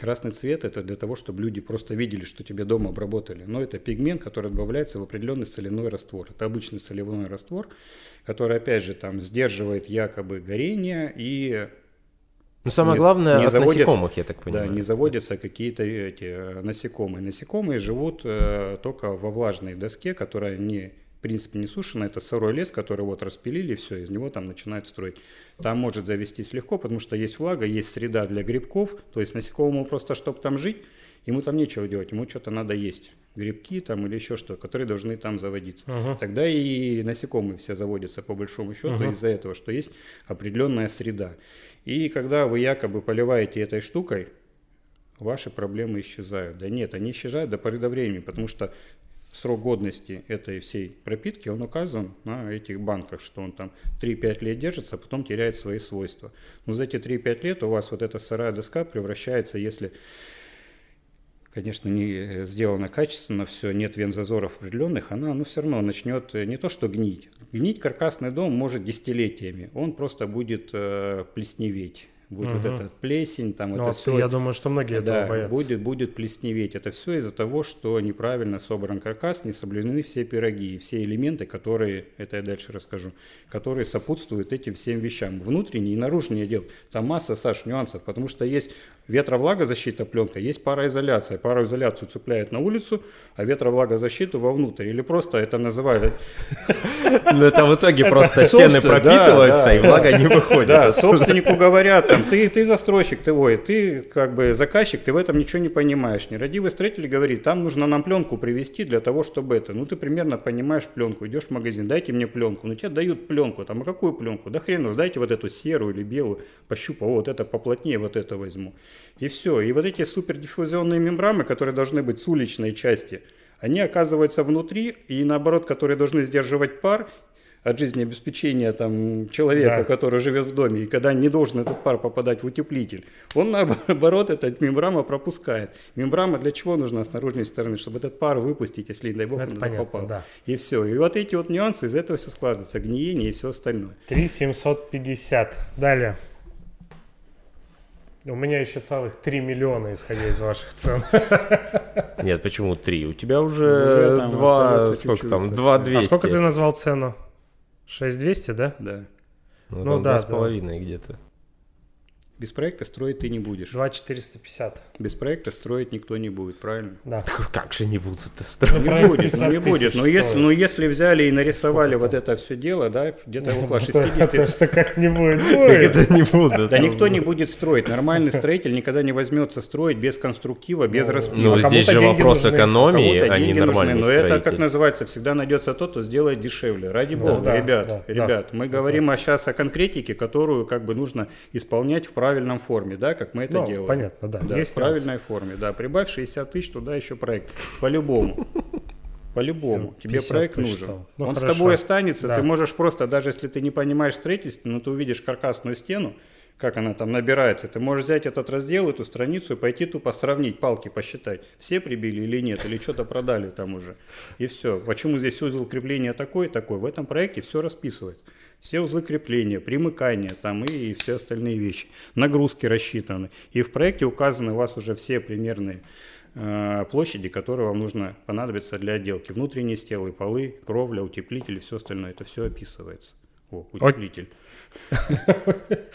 Красный цвет это для того, чтобы люди просто видели, что тебе дома обработали. Но это пигмент, который добавляется в определенный соляной раствор. Это обычный соляной раствор, который, опять же, там сдерживает якобы горение и ну, самое главное, не от насекомых, я так понимаю. Да, не заводятся какие-то эти э, насекомые. Насекомые живут э, только во влажной доске, которая не, в принципе, не сушена. Это сырой лес, который вот распилили, все, из него там начинают строить. Там может завестись легко, потому что есть влага, есть среда для грибков. То есть насекомому просто, чтобы там жить, ему там нечего делать, ему что-то надо есть. Грибки там или еще что, которые должны там заводиться. Uh-huh. Тогда и насекомые все заводятся по большому счету uh-huh. из-за этого, что есть определенная среда. И когда вы якобы поливаете этой штукой, ваши проблемы исчезают. Да нет, они исчезают до поры до времени, потому что срок годности этой всей пропитки, он указан на этих банках, что он там 3-5 лет держится, а потом теряет свои свойства. Но за эти 3-5 лет у вас вот эта сырая доска превращается, если, конечно, не сделано качественно, все, нет вензазоров определенных, она ну, все равно начнет не то что гнить, Гнить каркасный дом может десятилетиями, он просто будет э, плесневеть будет угу. вот эта плесень, там ну, это все. Я думаю, что многие да, этого боятся. Будет, будет плесневеть. Это все из-за того, что неправильно собран каркас, не соблюдены все пироги и все элементы, которые, это я дальше расскажу, которые сопутствуют этим всем вещам. Внутренние и наружные дел. Там масса, Саш, нюансов, потому что есть ветровлагозащита пленка, есть пароизоляция. Пароизоляцию цепляет на улицу, а ветровлагозащиту вовнутрь. Или просто это называют... Ну это в итоге просто стены пропитываются, и влага не выходит. Да, собственнику говорят, там, ты, ты застройщик, ты, ой, ты как бы заказчик, ты в этом ничего не понимаешь. Нерадивый строитель говорит, там нужно нам пленку привезти для того, чтобы это. Ну ты примерно понимаешь пленку, идешь в магазин, дайте мне пленку. Ну тебе дают пленку, там, а какую пленку? Да хрен, дайте вот эту серую или белую, пощупай, вот это поплотнее, вот это возьму. И все. И вот эти супердиффузионные мембраны, которые должны быть с уличной части, они оказываются внутри, и наоборот, которые должны сдерживать пар от жизнеобеспечения там, человека, да. который живет в доме, и когда не должен этот пар попадать в утеплитель, он наоборот этот мембрана пропускает. Мембрана для чего нужна с наружной стороны? Чтобы этот пар выпустить, если, дай бог, он попал. Да. И все. И вот эти вот нюансы, из этого все складывается, гниение и все остальное. 3750. Далее. У меня еще целых 3 миллиона, исходя из ваших цен. (laughs) Нет, почему 3? У тебя уже, уже 2, сколько там, 2 200. А сколько ты назвал цену? 6200, да? Да. Ну, ну да, с половиной да. где-то. Без проекта строить ты не будешь. 2450. Без проекта строить никто не будет, правильно? Да. Как же не будут это строить? Ну, не будет, ну не будет. Но если, ну, если взяли и нарисовали вот это все дело, да, где-то (laughs) около (laughs) 60... То, что как не будет. Это не будет. Да никто не будет строить. Нормальный строитель никогда не возьмется строить без конструктива, без ну, распила. Ну, здесь же вопрос экономии, а не нормальный Но это, как называется, всегда найдется тот, кто сделает дешевле. Ради бога, ребят, ребят, мы говорим сейчас о конкретике, которую как бы нужно исполнять в правильном правильном форме, да, как мы это Ну, делаем. понятно, да, Да, есть в правильной форме, да. Прибавь 60 тысяч, туда еще проект. По-любому. По-любому. Тебе 50 проект посчитал. нужен. Ну, Он хорошо. с тобой останется. Да. Ты можешь просто, даже если ты не понимаешь строительство, но ты увидишь каркасную стену, как она там набирается, ты можешь взять этот раздел, эту страницу и пойти тупо сравнить, палки посчитать, все прибили или нет, или что-то продали там уже. И все. Почему здесь узел крепления такой, такой? В этом проекте все расписывается. Все узлы крепления, примыкания там и все остальные вещи. Нагрузки рассчитаны. И в проекте указаны у вас уже все примерные э, площади, которые вам нужно понадобиться для отделки. Внутренние стелы, полы, кровля, утеплитель и все остальное. Это все описывается. О, утеплитель. (laughs)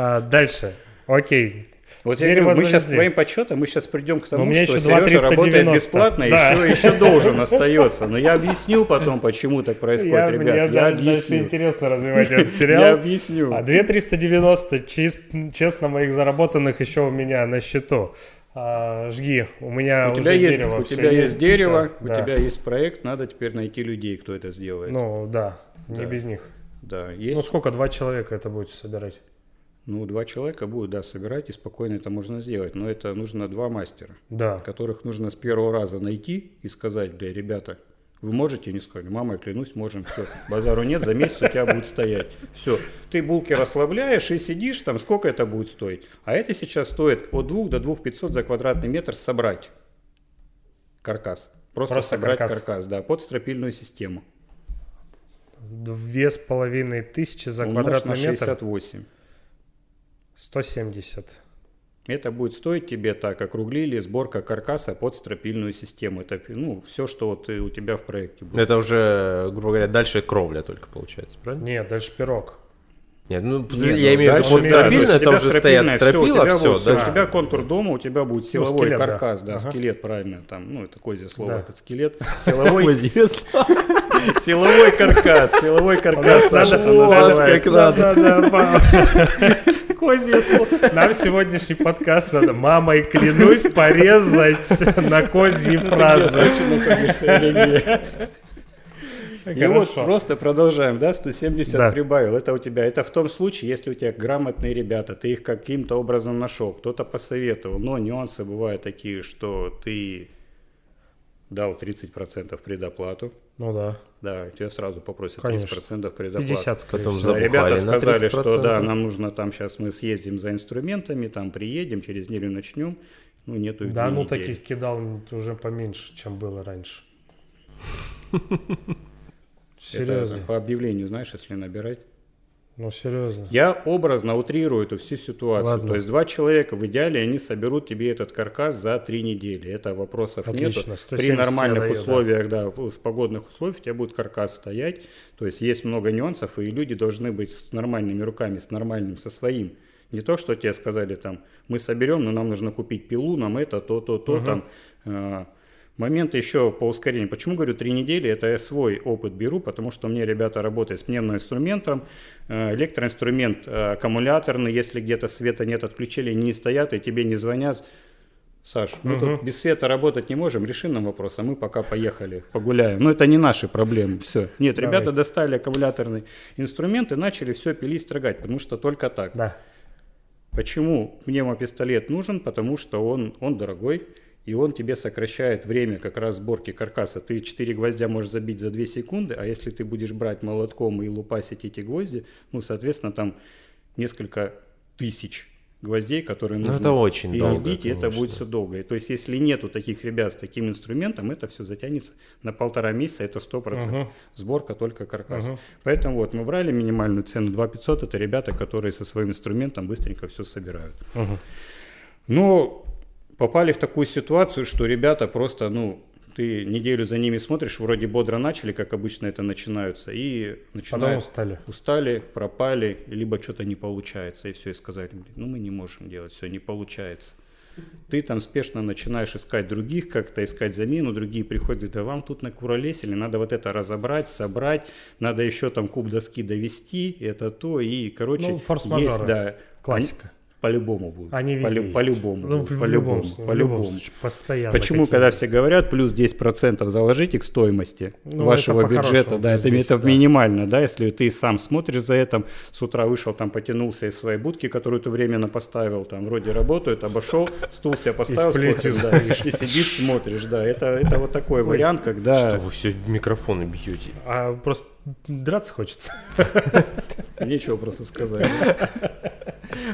А, дальше. Окей. Вот я Дерево говорю, мы сейчас завезли. твоим подсчетом, мы сейчас придем к тому, меня что еще Сережа работает 390. бесплатно, Да. еще, еще должен остается. Но я объясню потом, почему так происходит, Я, ребят. мне я да- объясню. интересно развивать этот (laughs) сериал. Я объясню. А 2390, чис- честно, моих заработанных еще у меня на счету. А, жги, у меня У уже тебя, есть, дерево у тебя есть дерево, всё, у да. тебя есть проект, надо теперь найти людей, кто это сделает. Ну, да, не Да. без них. да, Ну, есть. сколько, два человека это будет собирать? Ну, два человека будут, да, собирать, и спокойно это можно сделать. Но это нужно два мастера, Да. которых нужно с первого раза найти и сказать, бля, ребята, вы можете? Не сказали, мама, я клянусь, можем, все. Базару нет, за месяц у тебя будет стоять. Все. Ты булки расслабляешь и сидишь там, сколько это будет стоить? А это сейчас стоит от 2 до 2500 за квадратный метр собрать каркас. Просто, Просто собрать каркас. каркас. да, под стропильную систему. Две с половиной тысячи за Умножь на квадратный метр. 68. 170. Это будет стоить тебе так, округлили, сборка каркаса под стропильную систему. Это ну, все, что вот и у тебя в проекте будет. Это уже, грубо говоря, дальше кровля только получается, правильно? Нет, дальше пирог. Нет, ну, Нет, я ну, имею в виду дальше, под да, там уже стоят стропила, тебя все, вот, да? У тебя контур дома, у тебя будет силовой скелет, да. каркас, да, Ага. скелет, правильно, там, ну, это козье слово, Да. этот скелет. (laughs) Силовой, (laughs) силовой каркас, силовой каркас, Саша, это вот, называется. Да, да, да, (laughs) Козье слово. Нам сегодняшний подкаст надо мамой клянусь порезать на козьи фразы. Сочи находишься или нет? И вот просто продолжаем, да, 170 Да. прибавил. Это у тебя, это в том случае, если у тебя грамотные ребята, ты их каким-то образом нашел, кто-то посоветовал. Но нюансы бывают такие, что ты дал 30% предоплату. Ну да, Да, тебя сразу попросят Конечно. 30% предоплаты. 50 скорее Потом забухали ребята сказали, что 30%. да, нам нужно там сейчас мы съездим за инструментами, там приедем, через неделю начнем. Ну, нету их Да, ну недели. таких кидал уже поменьше, чем было раньше. (laughs) Это Серьезно. по объявлению, знаешь, если набирать. Ну серьезно. Я образно утрирую эту всю ситуацию. Ладно. То есть два человека в идеале, они соберут тебе этот каркас за три недели. Это вопросов Отлично. 170 При нормальных даю, да. условиях, да. с погодных условиях у тебя будет каркас стоять. То есть есть много нюансов, и люди должны быть с нормальными руками, с нормальным, со своим. Не то, что тебе сказали там, мы соберем, но нам нужно купить пилу, нам это, то, то, то, там. э, Момент еще по ускорению. Почему говорю три недели? Это я свой опыт беру, потому что у меня ребята работают с пневмоинструментом, инструментом, э, электроинструмент э, аккумуляторный, если где-то света нет, отключили, не стоят и тебе не звонят. Саш, мы Мгм. тут без света работать не можем, реши нам вопрос, а мы пока поехали, погуляем. Но это не наши проблемы, все. Нет, Давай. ребята достали аккумуляторный инструмент и начали все пилить, строгать, потому что только так. Да. Почему пневмопистолет нужен? Потому что он, он дорогой, и он тебе сокращает время как раз сборки каркаса. Ты 4 гвоздя можешь забить за 2 секунды, а если ты будешь брать молотком и лупасить эти гвозди, ну, соответственно, там несколько тысяч гвоздей, которые Ну, нужно это очень долго, перебить, и это конечно. будет все долго. И То есть, если нету таких ребят с таким инструментом, это все затянется на полтора месяца, это 100%. Мгм. Сборка только каркаса. Мгм. Поэтому вот мы брали минимальную цену 2500, это ребята, которые со своим инструментом быстренько все собирают. Мгм. Но попали в такую ситуацию, что ребята просто, ну, ты неделю за ними смотришь, вроде бодро начали, как обычно это начинаются, и Потом начинают устали. устали, пропали, либо что-то не получается, и все, и сказали, «Блин, ну мы не можем делать, все, не получается. Ты там спешно начинаешь искать других, как-то искать замену, другие приходят, да вам тут накуролесили, надо вот это разобрать, собрать, надо еще там куб доски довести, это то, и, короче, Ну, форс-мажоры. есть, да, Классика. По-любому будут. Они везде По-лю-. По-любому. Ну, будут, в, по-любому. любом, случае, в по-любому. случае, постоянно. Почему, какие-то. когда все говорят, плюс 10% заложите к стоимости Ну, вашего это бюджета, да, это, 10, это да. минимально, да, если ты сам смотришь за этим, с утра вышел, там, потянулся из своей будки, которую ты временно поставил, там, вроде работают, обошел, стул себе поставил, с плетью скотчем, да, и сидишь, смотришь, да, это, это вот такой вариант, когда... Что вы все микрофоны бьете? А просто драться хочется. (laughs) Нечего просто сказать.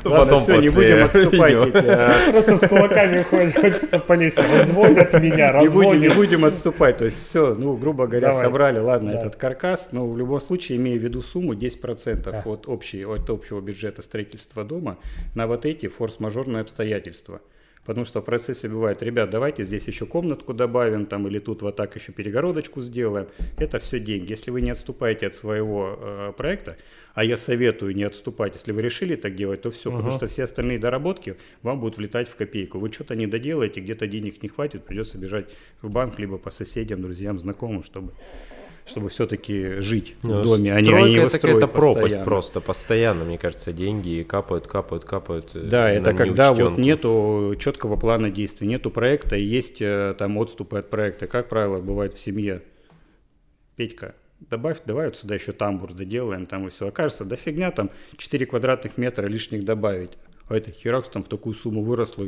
Ну, Ладно, потом все, не будем отступать. а, Просто с кулаками хочется полезть. Разводят меня, Не будем, не разводят. будем отступать. То есть все, ну, грубо говоря, собрали, ладно, этот каркас, но в любом случае, имея в виду сумму 10% Да. от, общей, от общего бюджета строительства дома на вот эти форс-мажорные обстоятельства. Потому что в процессе бывает, ребят, давайте здесь еще комнатку добавим, там, или тут вот так еще перегородочку сделаем. Это все деньги. Если вы не отступаете от своего э, проекта, а я советую не отступать, если вы решили так делать, то все, потому Ага. что все остальные доработки вам будут влетать в копейку. Вы что-то не доделаете, где-то денег не хватит, придется бежать в банк, либо по соседям, друзьям, знакомым, чтобы, чтобы все-таки жить в Ну, доме, а не, а не его это какая-то пропасть постоянно. просто, постоянно, мне кажется, деньги капают, капают, капают. э, Да, это когда вот нету четкого плана действий, нету проекта, и есть э, там отступы от проекта. Как правило, бывает в семье. Петька, добавь, давай вот сюда еще тамбур доделаем, там и все. Окажется, да фигня, там 4 квадратных метра лишних добавить. А это херакс там в такую сумму выросло.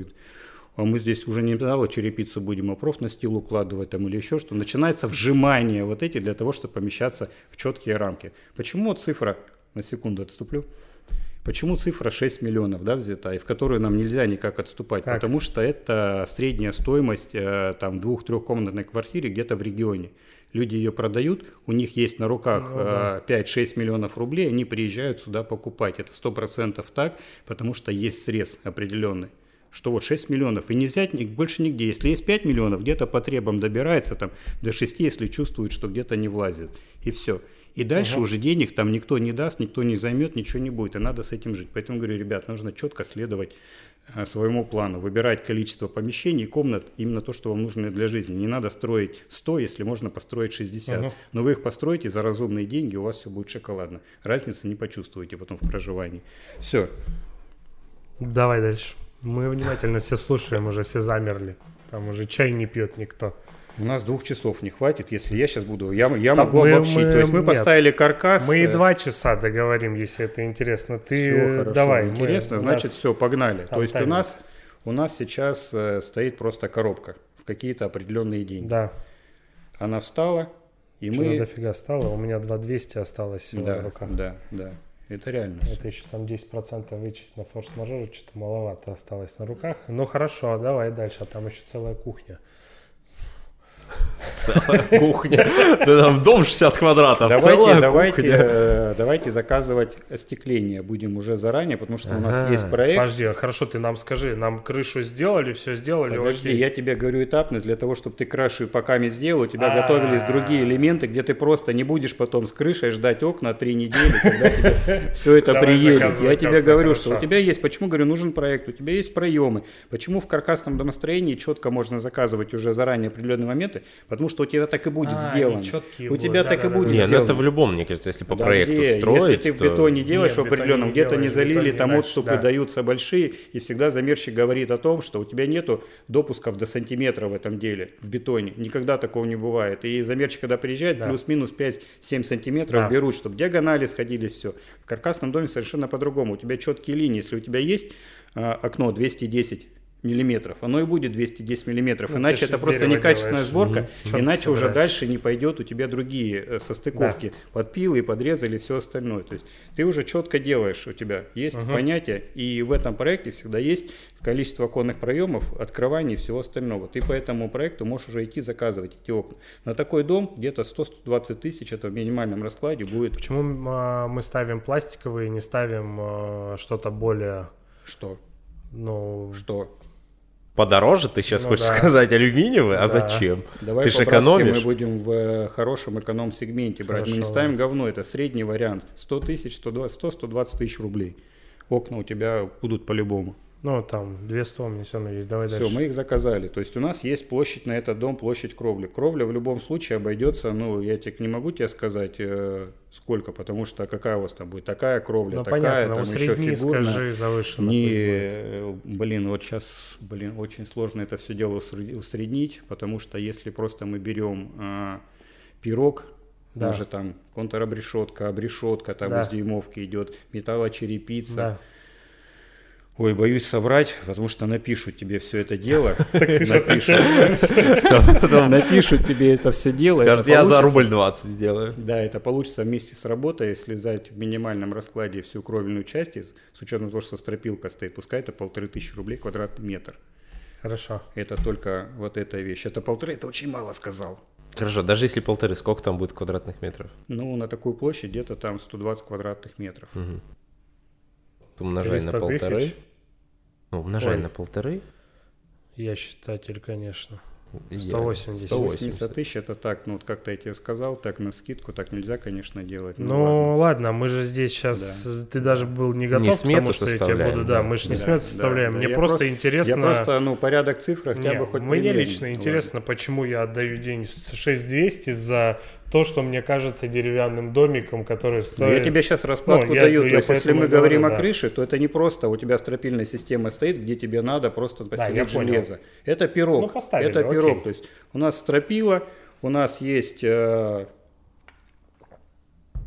А мы здесь уже не металла черепицу будем, а профнастил укладывать там или еще что. Начинается вжимание вот эти для того, чтобы помещаться в четкие рамки. Почему цифра, на секунду отступлю, Почему цифра 6 миллионов да, взята, и в которую нам нельзя никак отступать? Так. Потому что это средняя стоимость э, там двух-трехкомнатной квартиры где-то в регионе. Люди ее продают, у них есть на руках Ну да. э, 5-6 миллионов рублей, они приезжают сюда покупать. Это 100% так, потому что есть срез определенный. Что вот 6 миллионов, и нельзя ни- больше нигде. Если есть 5 миллионов, где-то по требам добирается там, до 6, если чувствует, что где-то не влазит. И все. И дальше Ага. уже денег там никто не даст, никто не займет, ничего не будет. И надо с этим жить. Поэтому говорю, ребят, нужно четко следовать э, своему плану, выбирать количество помещений, и комнат, именно то, что вам нужно для жизни. Не надо строить 100, если можно построить 60. Ага. Но вы их построите за разумные деньги, у вас все будет шоколадно. Разницы не почувствуете потом в проживании. Все. Давай дальше. Мы внимательно все слушаем, уже все замерли. Там уже чай не пьет никто. У нас двух часов не хватит, если я сейчас буду. Я, я могу мы- обобщить. мы- То есть мы нет. поставили каркас. Мы и э, два часа договорим, если это интересно. Ты Всё хорошо, давай. мы- интересно, у значит, нас- все, погнали. там То есть у нас, у нас сейчас э, стоит просто коробка в какие-то определенные деньги. Да, Она встала, и что-то мы... дофига стало. У меня 2200 осталось Да, руках. да, да. Это реально. Это еще там 10% вычесть на форс-мажор, что-то маловато осталось на руках. Ну хорошо, давай дальше, а там еще целая кухня. Целая кухня. Да там дом 60 квадратов, Давайте, целая давайте, кухня. э, давайте заказывать остекление будем уже заранее, потому что у нас Ага. есть проект. Подожди, а хорошо, ты нам скажи, нам крышу сделали, все сделали, Подожди, окей. я тебе говорю этапность для того, чтобы ты крышу пока не сделал, у тебя А. готовились другие элементы, где ты просто не будешь потом с крышей ждать окна три недели, когда тебе (laughs) все это приедет. Я тебе говорю, что у тебя есть, почему говорю, нужен проект, у тебя есть проемы, почему в каркасном домостроении четко можно заказывать уже заранее определенные моменты, потому что у тебя так и будет А, сделано. У будут, тебя так и да-да-да. будет Не, ну сделано. это в любом, мне кажется, если по Да проекту где? строить, Если ты в то- бетоне делаешь Нет, в определенном, где-то не залили, там иначе, отступы да. даются большие, и всегда замерщик говорит о том, что у тебя нету допусков до сантиметра в этом деле, в бетоне. Никогда такого не бывает. И замерщик, когда приезжает, Да. плюс-минус 5-7 сантиметров Да. берут, чтобы диагонали сходились, все. В каркасном доме совершенно по-другому. У тебя четкие линии. Если у тебя есть а, окно 210 миллиметров, оно и будет 210 миллиметров. Ну, иначе это просто некачественная делаешь. сборка. Чёрт иначе уже дальше не пойдет у тебя другие э, состыковки, подпилы, подрезали, все остальное. То есть ты уже четко делаешь, у тебя есть Мгм. понятие, и в этом проекте всегда есть количество оконных проемов, открываний и всего остального. Ты по этому проекту можешь уже идти заказывать эти окна. На такой дом где-то 100-120 тысяч, это в минимальном раскладе будет Почему а, мы ставим пластиковые, не ставим а, что-то более, что? ну, Что? Подороже ты сейчас Ну хочешь да. сказать алюминиевый? А Да. зачем? Давай Ты ж по-братски экономишь? мы будем в э, хорошем эконом-сегменте брать. Мы не Хорошо. ставим говно, это средний вариант. 100 тысяч, 120, 100-120 тысяч рублей. Окна у тебя будут по-любому. Ну, там, две 100 у меня все есть. Давай Все, дальше. мы их заказали. То есть у нас есть площадь на этот дом, площадь кровли. Кровля в любом случае обойдется, ну, я тебе не могу тебе сказать, э, сколько, потому что какая у вас там будет, такая кровля, Ну, такая, понятно, там еще фигурная. скажи, завышенно. Не, э, блин, вот сейчас, блин, очень сложно это все дело усре- усреднить, потому что если просто мы берем а, пирог, Да. даже там контробрешетка, обрешетка, там Да. из дюймовки идет, металлочерепица. Да. Ой, боюсь соврать, потому что напишут тебе все это дело. (laughs) Напишут, тебе это все дело. я за рубль 20 сделаю. Да, это получится вместе с работой, если взять в минимальном раскладе всю кровельную часть, с учетом того, что стропилка стоит, пускай это полторы тысячи рублей квадратный метр. Хорошо. Это только вот эта вещь. Это полторы, это очень мало сказал. Хорошо, даже если полторы, сколько там будет квадратных метров? Ну, на такую площадь где-то там 120 квадратных метров. Мгм. Умножай на 300 полторы. тысяч. Ну, умножай Ой. на полторы. Я считатель, конечно. и 180. 180 тысяч, это так, ну, вот как-то я тебе сказал, так на скидку, так нельзя, конечно, делать. Ну, Ну, ладно. мы же здесь сейчас... Ты даже был не готов, смету потому что я тебе составляем, буду... Да, да. мы же не Да, смету да, составляем. да. Мне просто просто- интересно... Я просто, ну, порядок цифр хотя Не, бы хоть мне примерно. лично Ладно. интересно, почему я отдаю деньги 6200 за то, что мне кажется деревянным домиком, который Ну, стоит... Я тебе сейчас раскладку Ну, я- даю. ну, То я есть, если мы говорим говорю, о да. крыше, то это не просто у тебя стропильная система стоит, где тебе надо просто я поселить понял. железо. Это пирог. Ну, поставили, это окей. пирог. То есть у нас стропила, у нас есть э,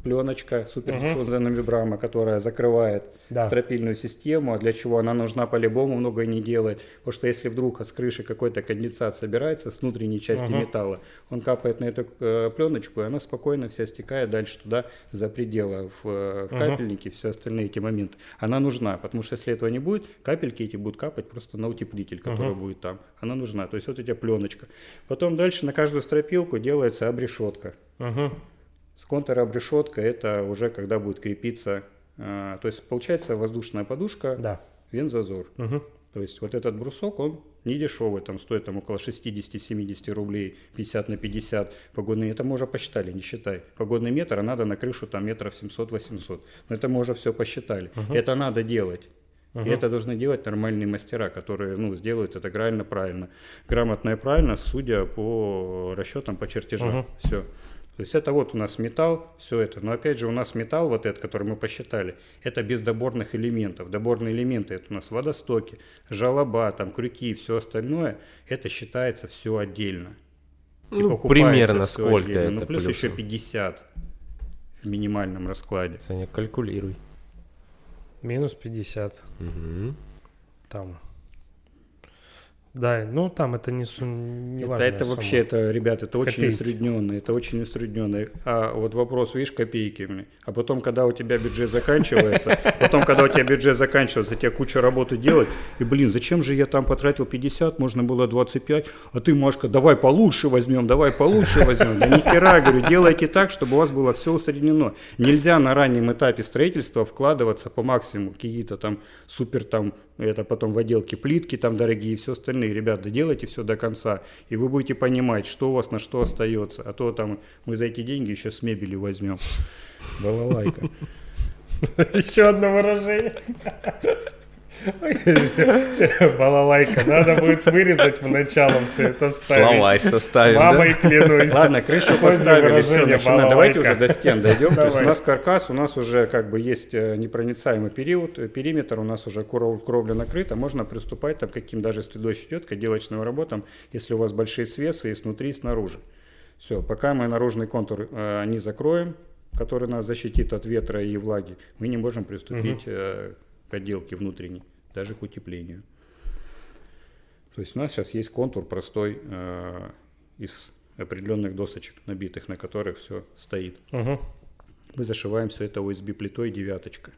пленочка супердиффузная мембрана, которая закрывает Да. стропильную систему. А для чего она нужна по-любому, много не делает. Потому что если вдруг с крыши какой-то конденсат собирается с внутренней части Мгм. металла, он капает на эту э, пленочку, и она спокойно вся стекает дальше туда, за пределы, в, э, в Мгм. капельники, все остальные эти моменты. Она нужна, потому что если этого не будет, капельки эти будут капать просто на утеплитель, который Мгм. будет там. Она нужна. То есть вот у тебя пленочка. Потом дальше на каждую стропилку делается обрешетка. Мгм. С контр-обрешетка это уже когда будет крепиться, э, то есть получается воздушная подушка, Да. вензазор. Мгм. То есть вот этот брусок, он не дешевый, там стоит там около 60-70 рублей, 50 на 50 погодный, это мы уже посчитали, не считай. Погодный метр, а надо на крышу там метров 700-800. Но это мы уже все посчитали. Это надо делать. И это должны делать нормальные мастера, которые ну, сделают это грамотно, правильно. Грамотно и правильно, судя по расчетам, по чертежам. Мгм. Все. То есть это вот у нас металл, все это. Но опять же у нас металл, вот этот, который мы посчитали, это без доборных элементов. Доборные элементы это у нас водостоки, жалоба, там крюки и все остальное. Это считается все отдельно. И Ну, примерно сколько отдельно. это Ну плюс плюсом? еще 50 в минимальном раскладе. Саня, калькулируй. Минус 50. Мгм. Там. Да, ну там это не, не это, важная это сумма. вообще, это, ребят, это очень Копейки. усредненно, это очень усредненно. А вот вопрос, видишь, копейки мне. А потом, когда у тебя бюджет заканчивается, (laughs) потом, когда у тебя бюджет заканчивается, тебе куча работы делать, и, блин, зачем же я там потратил 50, можно было 25, а ты, Машка, давай получше возьмем, давай получше возьмем. Да нихера, говорю, делайте так, чтобы у вас было все усреднено. Нельзя на раннем этапе строительства вкладываться по максимуму, какие-то там супер там, это потом в отделке плитки там дорогие и все остальные. Ребята, делайте все до конца, и вы будете понимать, что у вас на что остается. А то там мы за эти деньги еще с мебели возьмем. Балалайка. (laughs) Еще одно выражение. (laughs) Балалайка. Надо будет вырезать в начало все это вставить. Словарь составим, да? Мамой клянусь. Ладно, крышу поставили, все, начинаем. Давайте балалайка. уже до стен дойдем. То есть у Давай. нас каркас, у нас уже как бы есть э, непроницаемый период, э, периметр, у нас уже кров- кровля накрыта, можно приступать там, каким даже если дождь идет, к отделочным работам, если у вас большие свесы и снутри, и снаружи. Все, пока мы наружный контур э, не закроем, который нас защитит от ветра и влаги, мы не можем приступить э, к отделке внутренней, даже к утеплению. То есть у нас сейчас есть контур простой э, из определенных досочек, набитых, на которых все стоит. Мгм. Мы зашиваем все это USB плитой девяточка.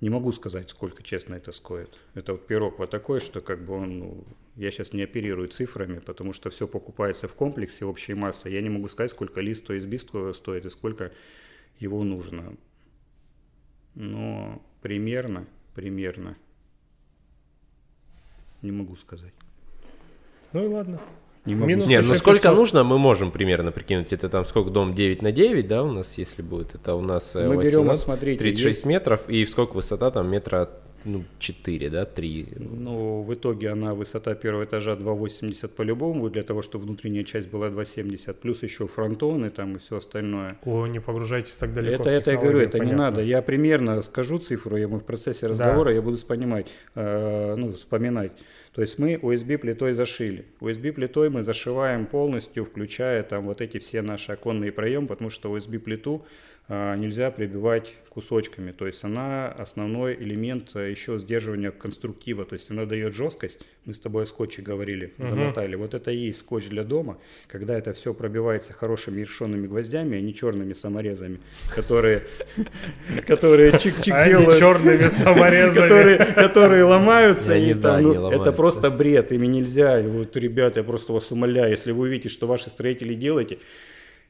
Не могу сказать, сколько честно это стоит. Это вот пирог вот такой, что как бы он, ну, я сейчас не оперирую цифрами, потому что все покупается в комплексе общей массы. Я не могу сказать, сколько лист USB сто- стоит и сколько его нужно. Но примерно, примерно, не могу сказать. Ну и ладно. Не могу Минус Не, ну сколько 500. нужно, мы можем примерно прикинуть. Это там сколько дом 9 на 9, да, у нас, если будет. Это у нас э, Мы берем, 18, смотрите, 36 есть- метров, и сколько высота там метра ну, 4, да, 3. Ну, в итоге она высота первого этажа 2,80 по-любому, для того, чтобы внутренняя часть была 2,70, плюс еще фронтоны там и все остальное. О, не погружайтесь так далеко. Это, это я говорю, это понятно. не надо. Я примерно скажу цифру, я в процессе разговора да. я буду вспоминать, э, ну, вспоминать. То есть мы USB плитой зашили. USB плитой мы зашиваем полностью, включая там вот эти все наши оконные проемы, потому что USB плиту нельзя прибивать кусочками. То есть она основной элемент а, еще сдерживания конструктива. То есть она дает жесткость. Мы с тобой о скотче говорили, угу. замотали. Вот это и есть скотч для дома, когда это все пробивается хорошими решенными гвоздями, а не черными (laughs) (laughs) саморезами, которые, которые чик-чик делают. черными саморезами. Которые ломаются. Ну, это просто бред. Ими нельзя. Вот, ребята, я просто вас умоляю, если вы увидите, что ваши строители делаете,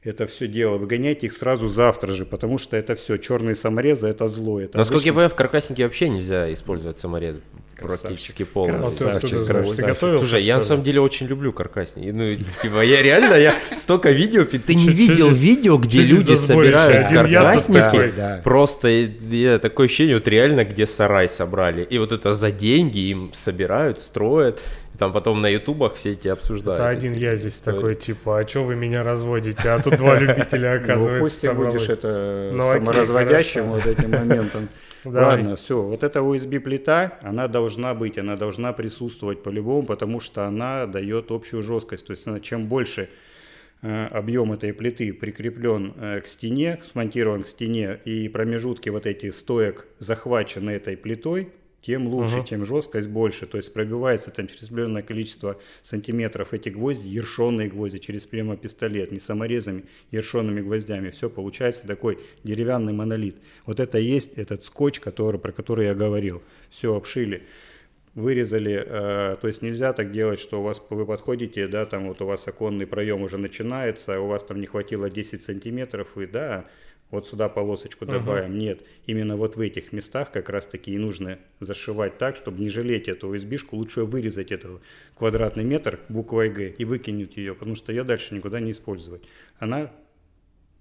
это все дело. Выгоняйте их сразу завтра же, потому что это все, черные саморезы, это зло. Это Насколько обычно... я понимаю, в каркаснике вообще нельзя использовать саморез практически полностью. А ты, ты, ты готовился, Слушай, я на самом деле очень люблю каркасники. Ну, типа, я реально, я столько видео, ты не видел видео, где люди собирают каркасники? Просто я такое ощущение, вот реально, где сарай собрали. И вот это за деньги им собирают, строят. Там потом на ютубах все эти обсуждают. Это один я здесь истории. такой, типа, а что вы меня разводите? А тут два (laughs) любителя, оказывается, Ну пусть ты будешь это ну, саморазводящим вот этим моментом. (laughs) Ладно, все. Вот эта USB-плита, она должна быть, она должна присутствовать по-любому, потому что она дает общую жесткость. То есть она, чем больше э, объем этой плиты прикреплен э, к стене, смонтирован к стене, и промежутки вот эти стоек захвачены этой плитой, тем лучше, угу. тем жесткость больше. То есть пробивается там через определенное количество сантиметров эти гвозди, ершенные гвозди, через прямо пистолет, не саморезами, ершенными гвоздями. Все получается такой деревянный монолит. Вот это и есть этот скотч, который, про который я говорил. Все обшили вырезали, э, то есть нельзя так делать, что у вас вы подходите, да, там вот у вас оконный проем уже начинается, у вас там не хватило 10 сантиметров, и да, вот сюда полосочку добавим. Uh-huh. Нет, именно вот в этих местах как раз таки и нужно зашивать так, чтобы не жалеть эту USB-шку, лучше вырезать этот квадратный метр буквой Г и выкинуть ее, потому что ее дальше никуда не использовать. Она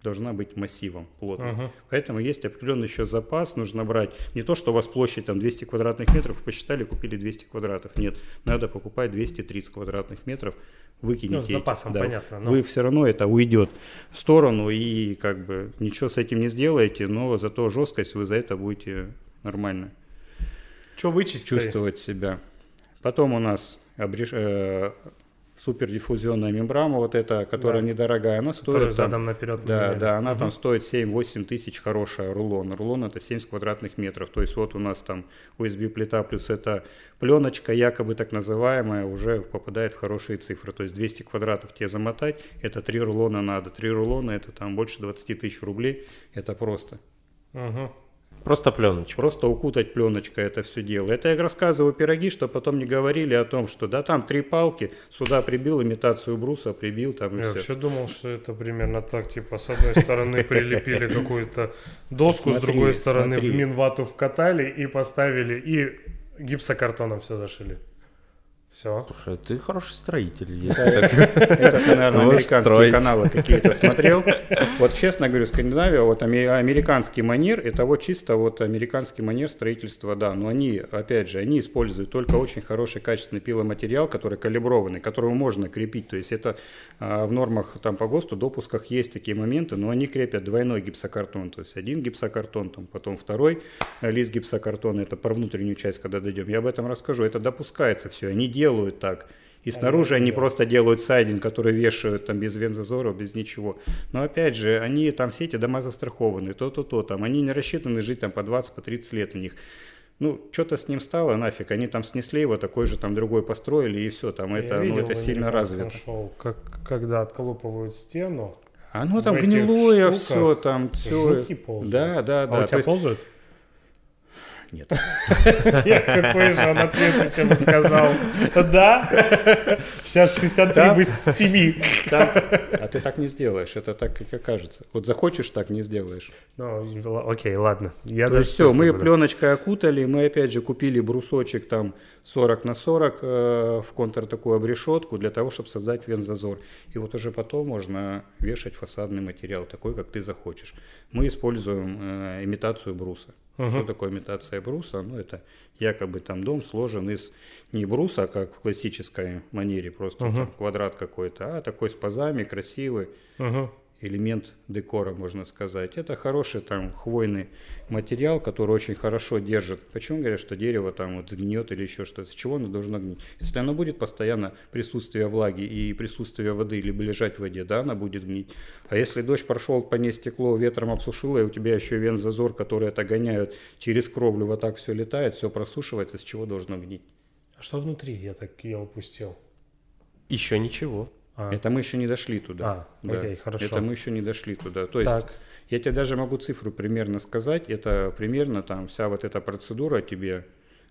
должна быть массивом плотным. Uh-huh. Поэтому есть определенный еще запас, нужно брать. Не то, что у вас площадь там 200 квадратных метров, посчитали, купили 200 квадратов. Нет, надо покупать 230 квадратных метров, выкинете. Ну, с запасом, да. понятно. Но... Вы все равно это уйдет в сторону и как бы ничего с этим не сделаете, но зато жесткость вы за это будете нормально Что вычистить? чувствовать себя. Потом у нас обреш... э, супердиффузионная мембрана, вот эта, которая да. недорогая, она стоит... задом наперед. Да, да, она угу. там стоит 7-8 тысяч, хорошая рулон. Рулон это 70 квадратных метров. То есть вот у нас там USB-плита плюс эта пленочка, якобы так называемая, уже попадает в хорошие цифры. То есть 200 квадратов тебе замотать, это 3 рулона надо. 3 рулона это там больше 20 тысяч рублей. Это просто. Угу. Просто пленочка. Просто укутать пленочкой это все дело. Это я рассказываю пироги, чтобы потом не говорили о том, что да там три палки, сюда прибил имитацию бруса, прибил там и я все. вообще думал, что это примерно так, типа с одной стороны (laughs) прилепили какую-то доску, с другой стороны в минвату вкатали и поставили, и гипсокартоном все зашили. Все. Слушай, ты хороший строитель. Это, ты, наверное, американские каналы какие-то смотрел. Вот честно говорю, Скандинавия, вот американский манер, это вот чисто вот американский манер строительства, да. Но они, опять же, они используют только очень хороший качественный пиломатериал, который калиброванный, которого можно крепить. То есть это а, в нормах там по ГОСТу, допусках есть такие моменты, но они крепят двойной гипсокартон. То есть один гипсокартон, там, потом второй лист гипсокартона. Это про внутреннюю часть, когда дойдем. Я об этом расскажу. Это допускается все. Они делают так. И снаружи они просто делают сайдинг, который вешают там без вензазоров, без ничего. Но опять же, они там все эти дома застрахованы, то-то-то там. Они не рассчитаны жить там по 20, по 30 лет в них. Ну, что-то с ним стало, нафиг. Они там снесли его, такой же там другой построили, и все. Там Я это, ну, это сильно развито. Шоу, как, когда отколупывают стену. Оно там гнилое все, там все. Да, да, да. А у тебя ползают? Нет. Какой же он ответ чем сказал. Да? Сейчас 63 бы 7. А ты так не сделаешь, это так, как кажется. Вот захочешь, так не сделаешь. Ну, окей, ладно. То есть все, мы пленочкой окутали, мы опять же купили брусочек там 40 на 40 э, в контур такую обрешетку для того, чтобы создать вензазор. И вот уже потом можно вешать фасадный материал, такой, как ты захочешь. Мы используем э, имитацию бруса. Угу. Что такое имитация бруса? Ну, это якобы там дом сложен из не бруса, как в классической манере, просто угу. там, квадрат какой-то, а такой с пазами, красивый. Угу элемент декора, можно сказать. Это хороший там хвойный материал, который очень хорошо держит. Почему говорят, что дерево там вот сгниет или еще что-то? С чего оно должно гнить? Если оно будет постоянно присутствие влаги и присутствие воды, либо лежать в воде, да, оно будет гнить. А если дождь прошел по ней стекло, ветром обсушило, и у тебя еще вензазор, который это гоняют через кровлю, вот так все летает, все просушивается, с чего должно гнить? А что внутри? Я так я упустил. Еще ничего. А. Это мы еще не дошли туда. А, да. окей, хорошо. Это мы еще не дошли туда. То есть так. я тебе даже могу цифру примерно сказать. Это примерно там вся вот эта процедура тебе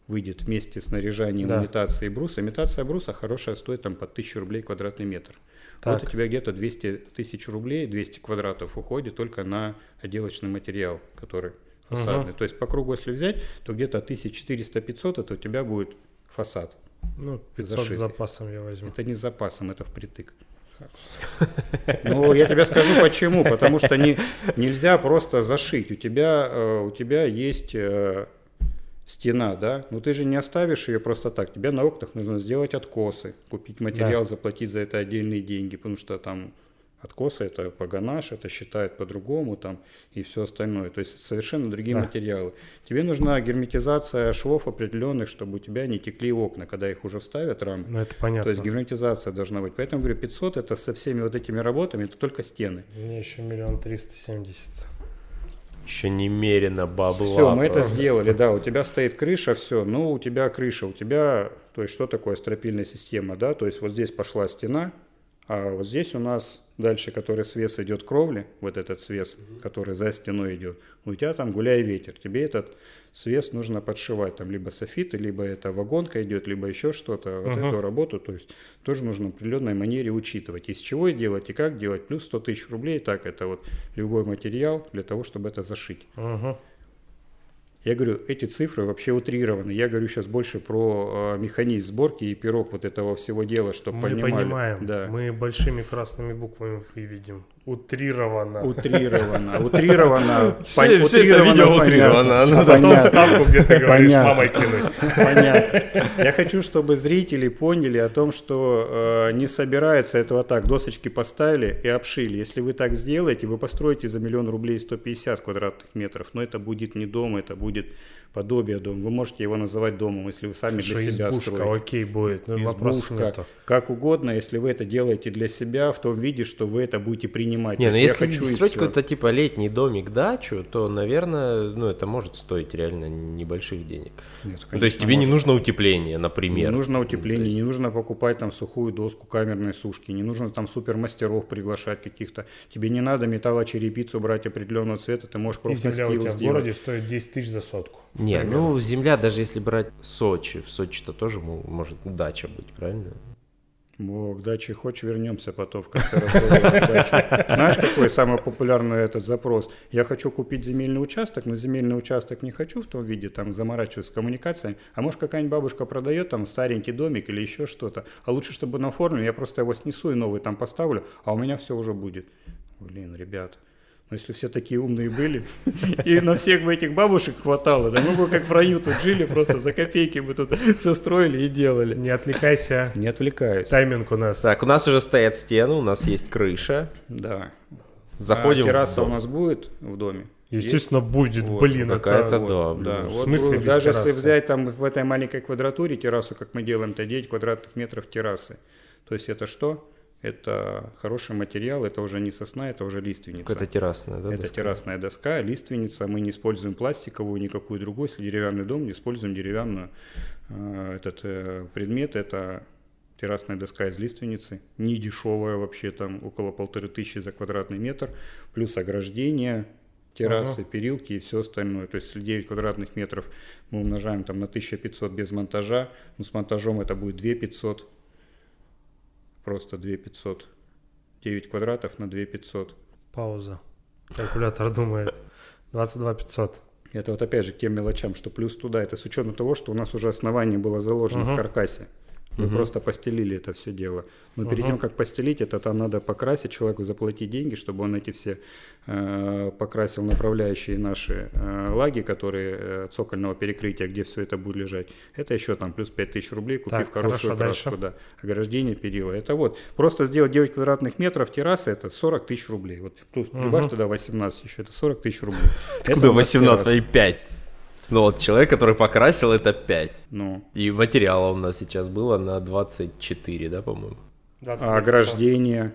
выйдет вместе с наряжанием да. имитацией бруса. Имитация бруса хорошая стоит там по 1000 рублей квадратный метр. Так. Вот у тебя где-то 200 тысяч рублей, 200 квадратов уходит только на отделочный материал, который фасадный. Угу. То есть по кругу, если взять, то где-то 1400-500 это у тебя будет фасад. Ну, 500 зашитый. с запасом я возьму. Это не с запасом, это впритык. (laughs) Ну, я тебе скажу почему. Потому что не, нельзя просто зашить. У тебя, э, у тебя есть э, стена, да, но ты же не оставишь ее просто так. Тебе на окнах нужно сделать откосы, купить материал, да. заплатить за это отдельные деньги, потому что там Откосы это паганаш, это считают по-другому там и все остальное. То есть совершенно другие да. материалы. Тебе нужна герметизация швов определенных, чтобы у тебя не текли окна, когда их уже вставят рамы. Ну это понятно. То есть герметизация должна быть. Поэтому говорю, 500 это со всеми вот этими работами, это только стены. Мне еще миллион триста семьдесят. Еще немерено бабла. Все, мы просто. это сделали, да. У тебя стоит крыша, все. Ну, у тебя крыша, у тебя, то есть что такое стропильная система, да? То есть вот здесь пошла стена, а вот здесь у нас дальше, который свес идет кровли, вот этот свес, угу. который за стеной идет, у тебя там гуляй ветер. Тебе этот свес нужно подшивать, там либо софиты, либо это вагонка идет, либо еще что-то, вот угу. эту работу, то есть тоже нужно в определенной манере учитывать. Из чего делать и как делать, плюс 100 тысяч рублей, так это вот любой материал для того, чтобы это зашить. Угу. Я говорю, эти цифры вообще утрированы. Я говорю сейчас больше про э, механизм сборки и пирог вот этого всего дела, чтобы Мы понимали. понимаем. Да. Мы большими красными буквами выведем. Утрировано. Утрировано. (laughs) Утрировано. Все, все это видео утрировано. Ну, потом ставку, где ты говоришь, мамой клянусь. Понятно. Я хочу, чтобы зрители поняли о том, что э, не собирается этого так. Досочки поставили и обшили. Если вы так сделаете, вы построите за миллион рублей 150 квадратных метров. Но это будет не дом, это будет подобие дома. Вы можете его называть домом, если вы сами Хорошо, для себя избушка, строите. окей, будет, но вопросов нету. Как угодно, если вы это делаете для себя, в том виде, что вы это будете принимать. Не, ну если хочу строить какой-то типа летний домик, дачу, то, наверное, ну это может стоить реально небольших денег. Нет, конечно, ну, то есть тебе может. не нужно утепление, например. Не нужно утепление, есть... не нужно покупать там сухую доску камерной сушки, не нужно там супермастеров приглашать каких-то. Тебе не надо металлочерепицу брать определенного цвета, ты можешь просто И земля у тебя сделать. в городе стоит 10 тысяч за сотку. Не, ну земля, даже если брать Сочи, в Сочи-то тоже может дача быть, правильно? О, к даче хочешь, вернемся потом в конце разговора. Знаешь, какой самый популярный этот запрос? Я хочу купить земельный участок, но земельный участок не хочу в том виде, там заморачиваться с коммуникациями. А может какая-нибудь бабушка продает там старенький домик или еще что-то. А лучше, чтобы он оформлен, я просто его снесу и новый там поставлю, а у меня все уже будет. Блин, ребят, но если все такие умные были, и на всех бы этих бабушек хватало, да мы бы как в раю тут жили, просто за копейки бы тут (laughs) все строили и делали. Не отвлекайся. Не отвлекаюсь. Тайминг у нас. Так, у нас уже стоят стены, у нас есть крыша. Да. Заходим. А терраса у нас будет в доме? Естественно, есть? будет, вот, блин, какая-то, это... да, да. В вот, смысле Даже террасы? если взять там в этой маленькой квадратуре террасу, как мы делаем, то 9 квадратных метров террасы. То есть это что? Это хороший материал, это уже не сосна, это уже лиственница. Это террасная, да? Это доска? террасная доска, лиственница. Мы не используем пластиковую, никакую другую. Если деревянный дом, не используем деревянную. Э, этот э, предмет это террасная доска из лиственницы, не дешевая вообще, там около полторы тысячи за квадратный метр, плюс ограждение, террасы, ага. перилки и все остальное. То есть если 9 квадратных метров мы умножаем там на 1500 без монтажа, ну с монтажом это будет 2500 просто 2500. 9 квадратов на 2500. Пауза. Калькулятор (laughs) думает. 22 500. Это вот опять же к тем мелочам, что плюс туда, это с учетом того, что у нас уже основание было заложено uh-huh. в каркасе. Мы угу. просто постелили это все дело. Но угу. перед тем, как постелить, это там надо покрасить человеку, заплатить деньги, чтобы он эти все э, покрасил направляющие наши э, лаги, которые э, цокольного перекрытия, где все это будет лежать. Это еще там плюс 5000 рублей, купив так, хорошую хорошо, краску, да. Ограждение перила. Это вот просто сделать 9 квадратных метров террасы, это 40 тысяч рублей. Вот плюс угу. прибавь туда 18 еще, это 40 тысяч рублей. (laughs) Откуда 18 и 5? Ну вот человек, который покрасил, это 5. Ну. И материала у нас сейчас было на 24, да, по-моему? А ограждение.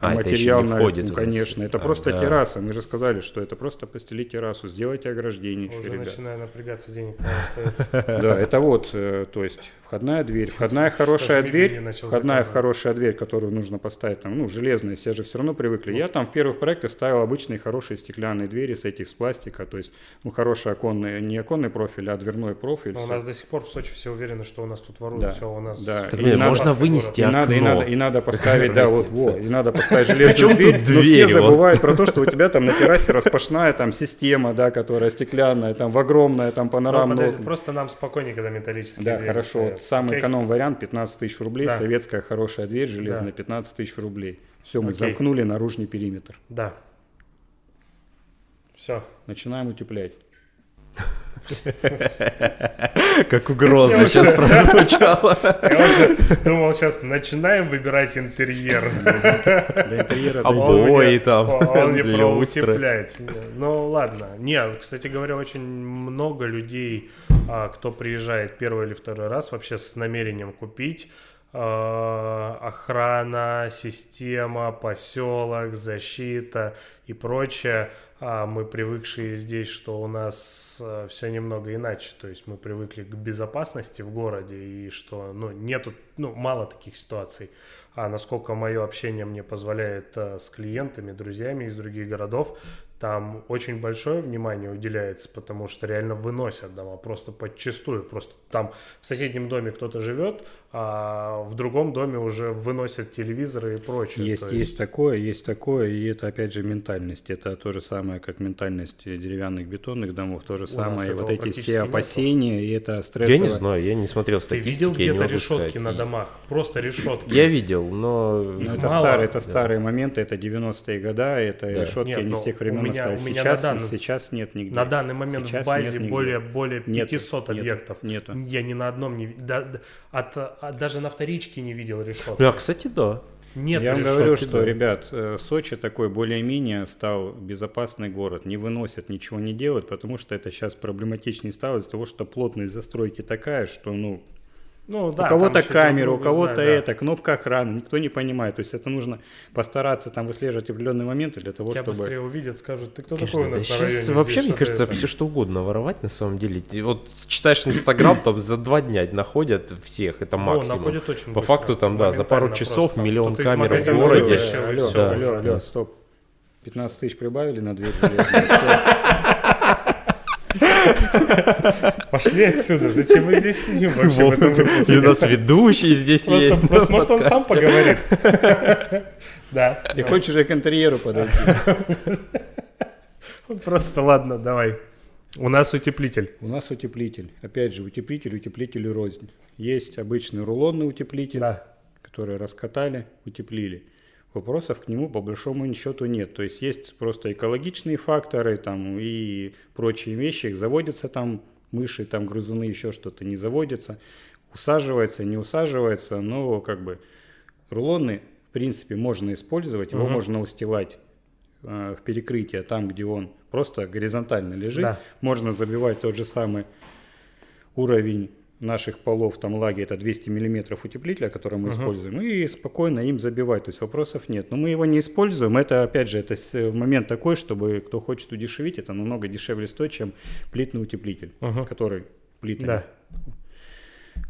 А, материал это еще не входит. Ну, конечно, это а, просто да. терраса. Мы же сказали, что это просто постелить террасу, сделайте ограждение. Уже еще, ребят. начинаю напрягаться, денег остается. (laughs) Да, это вот, э, то есть входная дверь. Входная хорошая дверь, входная хорошая дверь, которую нужно поставить там, ну, железная, все же все равно привыкли. Я там в первых проектах ставил обычные хорошие стеклянные двери с этих, с пластика, то есть, ну, хороший оконный, не оконный профиль, а дверной профиль. У нас до сих пор в Сочи все уверены, что у нас тут воруют, все у нас... Да, можно вынести окно. И надо, и надо (laughs) поставить, да, вот, вот, и надо поставить поставить железную дверь, но все забывают про то, что у тебя там на террасе распашная там система, да, которая стеклянная, там в огромная, там панорамная. Просто нам спокойнее, когда металлические Да, хорошо. Самый эконом вариант 15 тысяч рублей, советская хорошая дверь железная 15 тысяч рублей. Все, мы замкнули наружный периметр. Да. Все. Начинаем утеплять. Как угроза сейчас прозвучала. Я уже думал, сейчас начинаем выбирать интерьер. Обои там. Он мне про утеплять. Ну ладно. Нет, кстати говоря, очень много людей, а, кто приезжает первый или второй раз вообще с намерением купить а, охрана, система, поселок, защита и прочее а мы привыкшие здесь, что у нас э, все немного иначе, то есть мы привыкли к безопасности в городе и что, ну, нету, ну, мало таких ситуаций, а насколько мое общение мне позволяет э, с клиентами, друзьями из других городов, там очень большое внимание уделяется, потому что реально выносят дома, просто подчистую. Просто там в соседнем доме кто-то живет, а в другом доме уже выносят телевизоры и прочее. Есть, есть... есть такое, есть такое, и это опять же ментальность. Это то же самое, как ментальность деревянных бетонных домов, то же У самое. Вот эти все опасения, нет. и это стрессово. Я не знаю, я не смотрел статистики. Ты видел где-то решетки сказать. на домах? Просто решетки. Я видел, но... но это мало. старые, это да. старые моменты, это 90-е годы, это да. решетки нет, не с тех времен меня, остались. Сейчас, данный, сейчас нет нигде. На данный момент сейчас в базе более, более 500 нету, объектов. Нету. Я ни на одном не... Да, от, от, даже на вторичке не видел решетки. Да, кстати, да. Нет, я вам говорю, что, да. ребят, э, Сочи такой более-менее стал безопасный город. Не выносят, ничего не делают, потому что это сейчас проблематичнее стало из-за того, что плотность застройки такая, что, ну, ну, да, у кого-то камера, у кого-то знаю, это, да. кнопка охраны, никто не понимает. То есть это нужно постараться там выслеживать определенные моменты для того, Тебя чтобы... быстрее увидят, скажут, ты кто Конечно, такой у нас да на районе? Вообще, мне кажется, это? все что угодно воровать на самом деле. Вот читаешь Инстаграм, там за два дня находят всех, это максимум. О, находят очень По факту там, да, за пару часов миллион камер в городе. Алло, алло, алло, стоп. 15 тысяч прибавили на дверь (laughs) Пошли отсюда, зачем мы здесь сидим вообще в этом выпуске? у нас ведущий здесь есть. Может, он сам поговорит. (laughs) Да. Ты хочешь же к интерьеру подойти? Просто ладно, давай. У нас утеплитель. У нас утеплитель. Опять же, утеплитель, утеплитель рознь. Есть обычный рулонный утеплитель, да. который раскатали, утеплили вопросов к нему по большому счету нет. То есть есть просто экологичные факторы там, и прочие вещи. Заводятся там мыши, там грызуны, еще что-то не заводятся. Усаживается, не усаживается, но как бы рулоны в принципе можно использовать, его угу. можно устилать э, в перекрытие там, где он просто горизонтально лежит. Да. Можно забивать тот же самый уровень наших полов там лаги это 200 миллиметров утеплителя, который мы uh-huh. используем, и спокойно им забивать, то есть вопросов нет. Но мы его не используем, это опять же, это момент такой, чтобы кто хочет удешевить, это намного дешевле стоит, чем плитный утеплитель, uh-huh. который плитный. Да.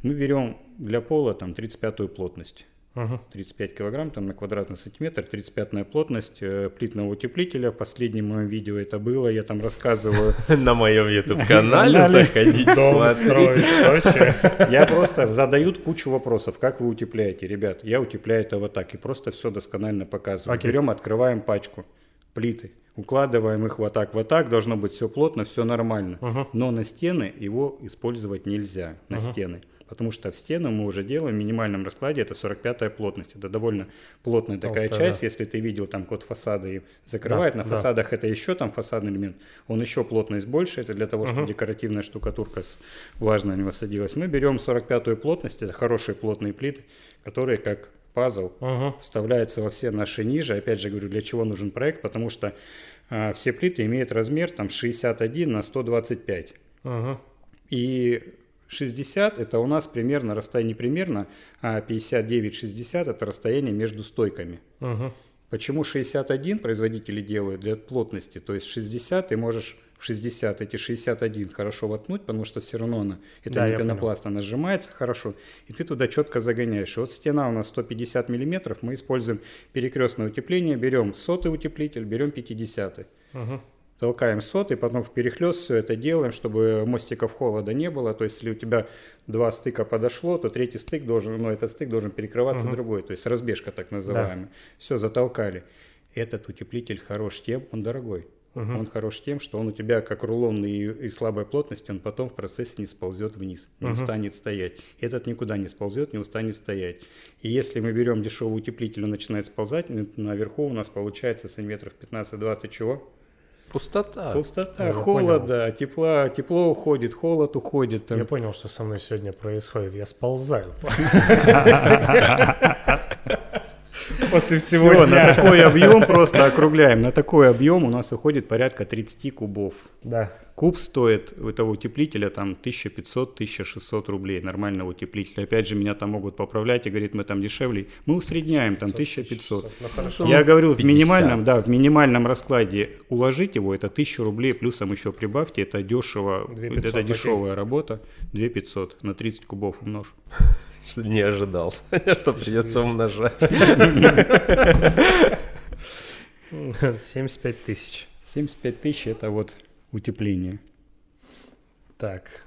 Мы берем для пола там 35-ю плотность. Ага. 35 килограмм там на квадратный сантиметр, 35 плотность э, плитного утеплителя. В последнем моем видео это было, я там рассказываю. (laughs) На моем YouTube-канале заходите, смотрите. (laughs) Я просто задают кучу вопросов, как вы утепляете, ребят. Я утепляю это вот так и просто все досконально показываю. Берем, открываем пачку плиты, укладываем их вот так, вот так, должно быть все плотно, все нормально. Но на стены его использовать нельзя, на стены потому что в стену мы уже делаем в минимальном раскладе, это 45-я плотность. Это довольно плотная такая Толстая, часть, да. если ты видел там код фасада и закрывает. Да, На фасадах да. это еще там фасадный элемент, он еще плотность больше, это для того, чтобы угу. декоративная штукатурка с влажной не высадилась. Мы берем 45-ю плотность, это хорошие плотные плиты, которые как пазл угу. вставляются во все наши ниже. Опять же говорю, для чего нужен проект, потому что а, все плиты имеют размер там 61 на 125. Угу. И 60 это у нас примерно расстояние примерно, а 59-60 это расстояние между стойками. Угу. Почему 61 производители делают для плотности? То есть 60 ты можешь в 60 эти 61 хорошо воткнуть, потому что все равно она, это да, не пенопласт, она сжимается хорошо, и ты туда четко загоняешь. И вот стена у нас 150 миллиметров, мы используем перекрестное утепление, берем сотый утеплитель, берем 50 угу толкаем сот, и потом в перехлест все это делаем, чтобы мостиков холода не было. То есть, если у тебя два стыка подошло, то третий стык должен, ну, этот стык должен перекрываться угу. другой. То есть, разбежка так называемая. Да. Все, затолкали. Этот утеплитель хорош тем, он дорогой. Угу. Он хорош тем, что он у тебя как рулонный и, и слабой плотности, он потом в процессе не сползет вниз, не угу. устанет стоять. Этот никуда не сползет, не устанет стоять. И если мы берем дешевый утеплитель, он начинает сползать, наверху у нас получается сантиметров 15-20 чего? Пустота. Пустота, Я холода, тепла, тепло уходит, холод уходит. Там. Я понял, что со мной сегодня происходит. Я сползаю. (laughs) После всего Все, на такой объем просто округляем. На такой объем у нас уходит порядка 30 кубов. Да. Куб стоит у этого утеплителя там 1500-1600 рублей, нормального утеплителя. Опять же, меня там могут поправлять и говорит, мы там дешевле. Мы усредняем там 1500. Ну, хорошо. Я говорю, 50. в минимальном, да, в минимальном раскладе уложить его, это 1000 рублей, плюсом еще прибавьте, это дешево, это дешевая работа, 2500 на 30 кубов умножь. Не ожидал, (laughs) что придется умножать. (laughs) 75 тысяч. 75 тысяч это вот утепление. Так,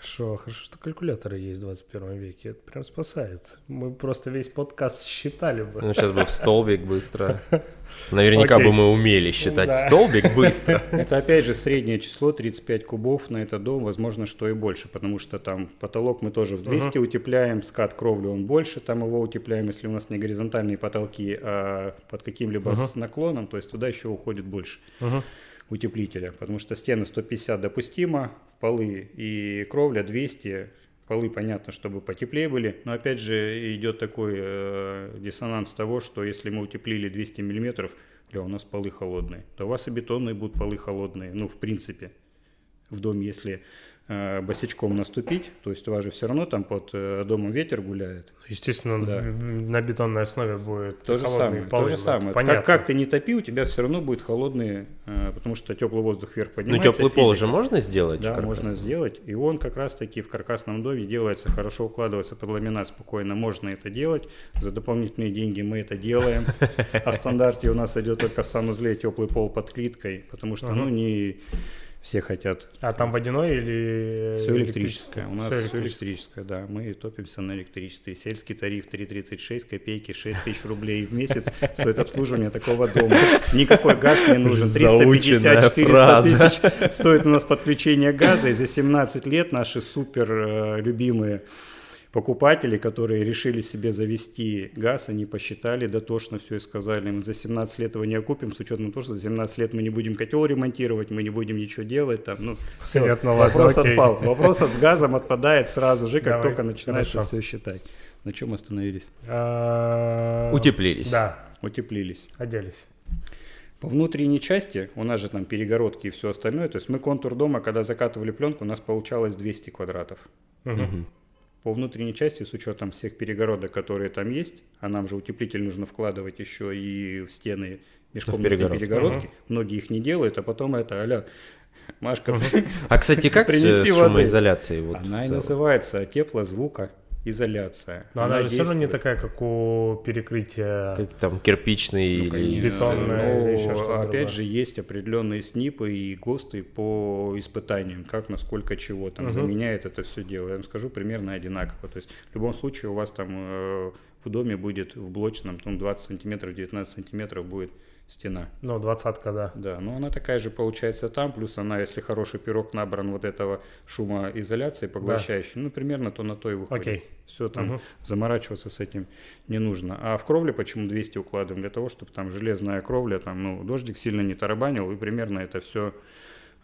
Хорошо, хорошо, что калькуляторы есть в 21 веке. Это прям спасает. Мы просто весь подкаст считали бы. Ну, сейчас бы в столбик быстро. (laughs) Наверняка Окей. бы мы умели считать да. в столбик быстро. (laughs) Это опять же среднее число 35 кубов на этот дом, возможно, что и больше, потому что там потолок мы тоже в 200 uh утепляем, скат кровли он больше, там его утепляем, если у нас не горизонтальные потолки, а под каким-либо uh наклоном, то есть туда еще уходит больше. uh утеплителя, потому что стены 150 допустимо, полы и кровля 200, полы понятно, чтобы потеплее были, но опять же идет такой э, диссонанс того, что если мы утеплили 200 миллиметров, да, у нас полы холодные, то у вас и бетонные будут полы холодные, ну в принципе. В доме, если босичком наступить, то есть у вас же все равно там под э, домом ветер гуляет. Естественно, да. на бетонной основе будет то же самое. Полы, то же самое. Понятно. Как, как ты не топи, у тебя все равно будет холодные, э, потому что теплый воздух вверх поднимается. Ну теплый пол же можно сделать? Да, можно сделать. И он как раз таки в каркасном доме делается, хорошо укладывается под ламинат спокойно. Можно это делать. За дополнительные деньги мы это делаем. (laughs) А в стандарте у нас идет только в санузле теплый пол под клиткой, потому что ну не все хотят. А там водяной или все электрическое? У нас все электрическое. все электрическое, да. Мы топимся на электричестве. Сельский тариф 3,36 копейки, 6 тысяч рублей в месяц стоит обслуживание такого дома. Никакой газ не нужен. 350-400 тысяч стоит у нас подключение газа. И за 17 лет наши супер э, любимые покупатели, которые решили себе завести газ, они посчитали дотошно все и сказали, мы за 17 лет его не окупим, с учетом того, что за 17 лет мы не будем котел ремонтировать, мы не будем ничего делать. Там, ну, все, Понятно, вопрос ладно, отпал. Вопрос с газом отпадает сразу же, как Давай, только начинаешь все считать. На чем остановились? А, Утеплились. Да. Утеплились. Оделись. По внутренней части, у нас же там перегородки и все остальное, то есть мы контур дома, когда закатывали пленку, у нас получалось 200 квадратов. Угу по внутренней части, с учетом всех перегородок, которые там есть, а нам же утеплитель нужно вкладывать еще и в стены межкомнатные перегородки. перегородки. Угу. Многие их не делают, а потом это, аля, Машка, угу. А, кстати, как с шумоизоляцией? Вот Она и называется теплозвука изоляция. Но она, она же действует. все равно не такая, как у перекрытия. Как там кирпичный ну, или бетонный. Ну, или еще что опять другое. же есть определенные снипы и ГОСТы по испытаниям, как насколько чего там угу. заменяет это все дело. Я вам скажу примерно одинаково. То есть в любом случае у вас там э, в доме будет в блочном там 20 сантиметров, 19 сантиметров будет стена. Ну, двадцатка, да. Да, но она такая же получается там, плюс она, если хороший пирог набран вот этого шумоизоляции поглощающей, да. ну, примерно то на то и выходит. Окей. Все, там угу. заморачиваться с этим не нужно. А в кровле почему 200 укладываем? Для того, чтобы там железная кровля, там, ну, дождик сильно не тарабанил, и примерно это все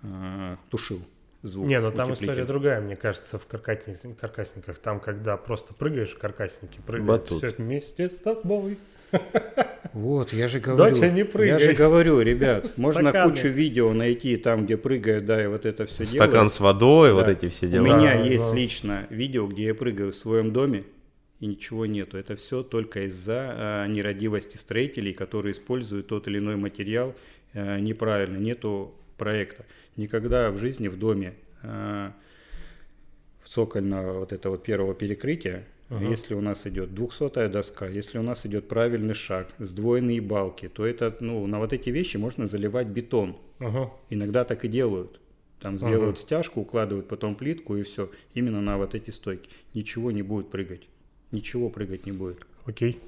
э, тушил звук. Не, ну там история другая, мне кажется, в каркасниках. каркасниках. Там, когда просто прыгаешь в каркаснике, прыгаешь все вместе с тобой. Вот, я же говорю, Доча, не прыгай. я же говорю, ребят, (laughs) можно кучу видео найти там, где прыгают, да, и вот это все Стакан делают. с водой, да. вот эти все дела. У меня да, есть да. лично видео, где я прыгаю в своем доме, и ничего нету. Это все только из-за а, нерадивости строителей, которые используют тот или иной материал а, неправильно. Нету проекта. Никогда в жизни в доме а, в цокольного вот этого первого перекрытия Uh-huh. Если у нас идет двухсотая доска, если у нас идет правильный шаг, сдвоенные балки, то это, ну, на вот эти вещи можно заливать бетон. Uh-huh. Иногда так и делают. Там сделают uh-huh. стяжку, укладывают потом плитку и все. Именно на вот эти стойки. Ничего не будет прыгать. Ничего прыгать не будет. Окей.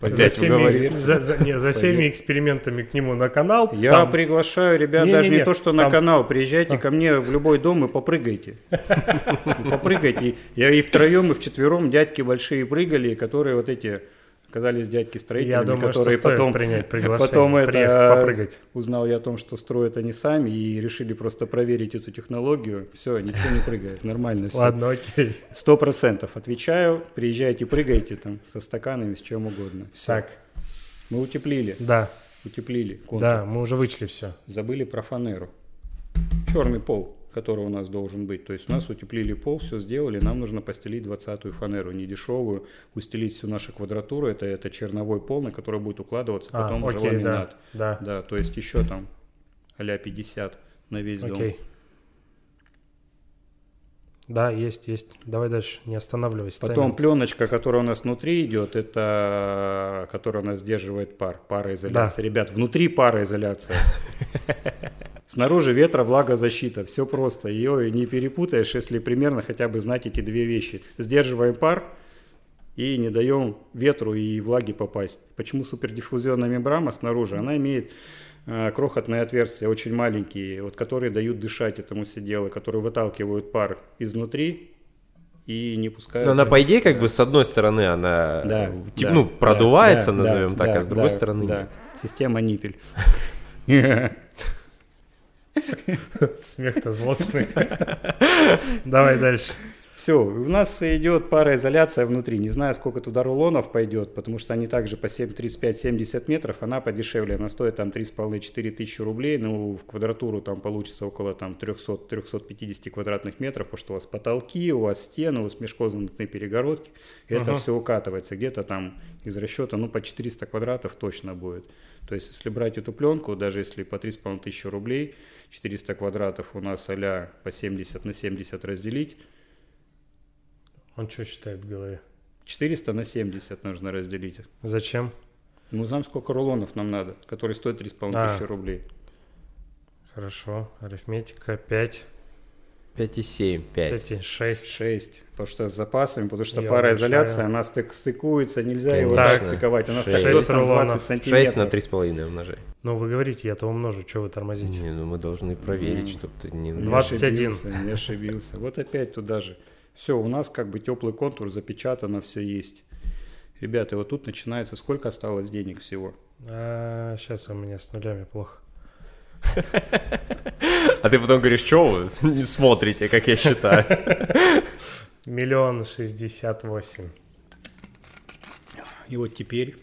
За всеми, за, за, не, за всеми экспериментами к нему на канал. Я там... приглашаю ребят, не, даже не, не, не то, что там... на канал, приезжайте там... ко мне в любой дом и попрыгайте. (laughs) Попрыгайте. Я и втроем, и вчетвером дядьки большие прыгали, которые вот эти оказались дядьки думаю, которые потом, принять потом это попрыгать. узнал я о том, что строят они сами и решили просто проверить эту технологию. Все, ничего не прыгает, нормально все. Ладно, окей. Сто процентов отвечаю, приезжайте, прыгайте там со стаканами, с чем угодно. Все. Так. Мы утеплили. Да. Утеплили. Контур. Да, мы уже вычли все. Забыли про фанеру. Черный пол который у нас должен быть. То есть у нас утеплили пол, все сделали, нам нужно постелить двадцатую фанеру, не дешевую, устелить всю нашу квадратуру, это, это черновой пол, на который будет укладываться а, потом окей, уже ламинат. Да, да. да, то есть еще там а 50 на весь окей. дом. Да, есть, есть. Давай дальше, не останавливайся. Потом тайминг. пленочка, которая у нас внутри идет, это которая у нас сдерживает пар, пароизоляция. Да. Ребят, внутри пароизоляция. (laughs) Снаружи ветра, влага, защита. Все просто. Ее не перепутаешь, если примерно хотя бы знать эти две вещи. Сдерживаем пар и не даем ветру и влаге попасть. Почему супердиффузионная мембрана снаружи? Она имеет э, крохотные отверстия, очень маленькие, вот, которые дают дышать этому сиделу, которые выталкивают пар изнутри и не пускают. Но она, по идее, как бы с одной стороны она да, типа, да, ну, продувается, да, назовем да, так, да, а с другой да, стороны да. нет. Система ниппель. (laughs) Смех-то злостный. Давай дальше. Все, у нас идет пароизоляция внутри. Не знаю, сколько туда рулонов пойдет, потому что они также по 35-70 метров, она подешевле, она стоит там 3,5-4 тысячи рублей, ну, в квадратуру там получится около там 300-350 квадратных метров, потому что у вас потолки, у вас стены, у вас межкомнатные перегородки, это uh-huh. все укатывается, где-то там из расчета, ну, по 400 квадратов точно будет. То есть, если брать эту пленку, даже если по 3,5 тысячи рублей, 400 квадратов у нас а по 70 на 70 разделить. Он что считает в голове? 400 на 70 нужно разделить. Зачем? Ну, знаем, сколько рулонов нам надо, которые стоят 3,5 а. тысячи рублей. Хорошо, арифметика 5. 5,7, 5. 5,6. 6. Потому что с запасами, потому что Я пароизоляция, она стык, стыкуется, нельзя Конечно. его так стыковать. Она стыкуется на 20 сантиметров. 6 на 3,5 умножай. Ну, вы говорите, я то умножу, что вы тормозите? Не, ну мы должны проверить, mm. чтобы ты не... 21. Не ошибился, не ошибился. Вот опять туда же. Все, у нас как бы теплый контур запечатано, все есть. Ребята, вот тут начинается, сколько осталось денег всего? А, сейчас у меня с нулями плохо. А ты потом говоришь, что вы не смотрите, как я считаю. Миллион шестьдесят восемь. И вот теперь,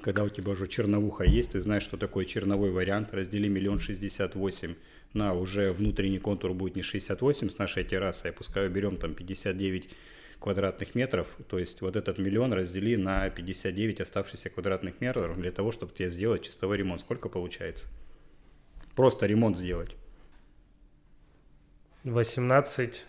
когда у тебя уже черновуха есть, ты знаешь, что такое черновой вариант, раздели миллион шестьдесят восемь на уже внутренний контур будет не 68 с нашей террасой, а пускай берем там 59 квадратных метров, то есть вот этот миллион раздели на 59 оставшихся квадратных метров для того, чтобы тебе сделать чистовой ремонт. Сколько получается? Просто ремонт сделать. 18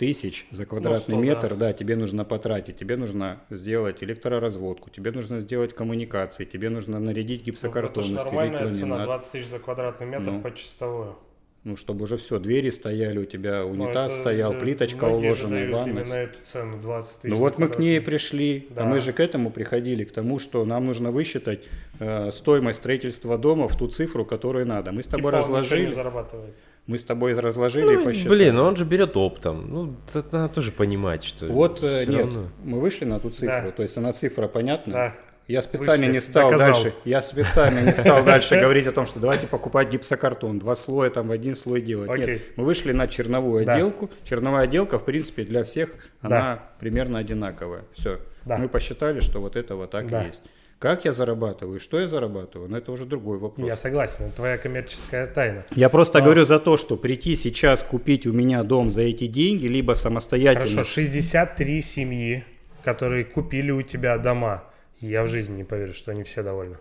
тысяч за квадратный ну, 100, метр, да. да, тебе нужно потратить, тебе нужно сделать электроразводку, тебе нужно сделать коммуникации, тебе нужно нарядить гипсокартон, ну, это нормальная цена, 20 тысяч за квадратный метр ну, по чистовую. Ну, чтобы уже все, двери стояли, у тебя унитаз ну, стоял, это, плиточка уложена, ванна. именно эту цену 20 тысяч. Ну вот мы к ней пришли, да. а мы же к этому приходили, к тому, что нам нужно высчитать э, стоимость строительства дома в ту цифру, которую надо. Мы с тобой типа разложили. не зарабатывает. Мы с тобой разложили ну, и посчитали. Блин, ну он же берет оптом. Ну, это надо тоже понимать, что... Вот, э, нет, равно... мы вышли на ту цифру, да. то есть она цифра понятна. Да. Я специально Вышли, не стал доказал. дальше. Я специально не стал дальше (laughs) говорить о том, что давайте покупать гипсокартон, два слоя там в один слой делать. Окей. Нет, мы вышли на черновую да. отделку. Черновая отделка, в принципе, для всех она примерно одинаковая. Все. Да. Мы посчитали, что вот это вот так да. и есть. Как я зарабатываю, что я зарабатываю, но это уже другой вопрос. Я согласен, это твоя коммерческая тайна. Я просто но... говорю за то, что прийти сейчас купить у меня дом за эти деньги, либо самостоятельно. Хорошо, 63 семьи, которые купили у тебя дома я в жизни не поверю, что они все довольны.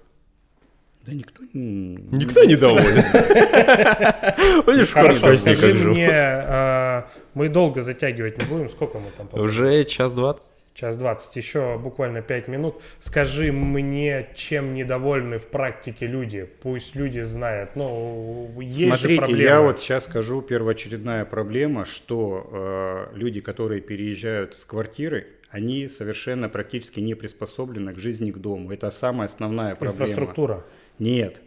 Да никто не... Никто не доволен. (laughs) Хорошо, скажи мне, а, мы долго затягивать не будем, сколько мы там? Уже час двадцать. Час двадцать, еще буквально пять минут. Скажи мне, чем недовольны в практике люди. Пусть люди знают. Ну, есть Смотрите, же проблема. я вот сейчас скажу первоочередная проблема, что э, люди, которые переезжают с квартиры, они совершенно практически не приспособлены к жизни к дому. Это самая основная проблема. Инфраструктура? Нет.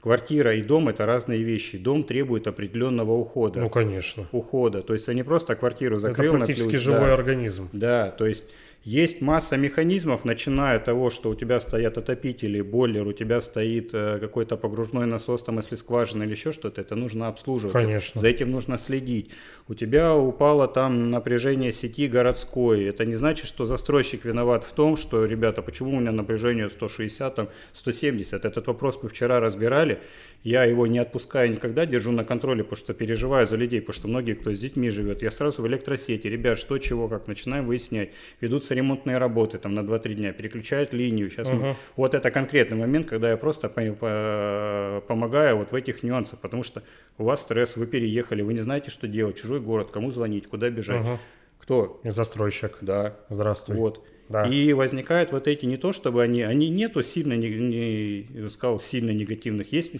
Квартира и дом – это разные вещи. Дом требует определенного ухода. Ну, конечно. Ухода. То есть, они просто квартиру закрыл Это практически на ключ. живой да. организм. Да, то есть есть масса механизмов, начиная от того, что у тебя стоят отопители, бойлер, у тебя стоит э, какой-то погружной насос, там, если скважина или еще что-то, это нужно обслуживать. Конечно. За этим нужно следить. У тебя упало там напряжение сети городской. Это не значит, что застройщик виноват в том, что, ребята, почему у меня напряжение 160, там, 170. Этот вопрос мы вчера разбирали. Я его не отпускаю никогда, держу на контроле, потому что переживаю за людей, потому что многие, кто с детьми живет, я сразу в электросети. Ребят, что, чего, как, начинаем выяснять. Ведутся ремонтные работы там на 2-3 дня, переключают линию. Сейчас uh-huh. мы... Вот это конкретный момент, когда я просто по- по- помогаю вот в этих нюансах, потому что у вас стресс, вы переехали, вы не знаете, что делать, чужой город, кому звонить, куда бежать. Uh-huh. Кто? Застройщик. Да. Здравствуй. Вот. Да. И возникают вот эти не то, чтобы они, они нету сильно, не, не сказал, сильно негативных, есть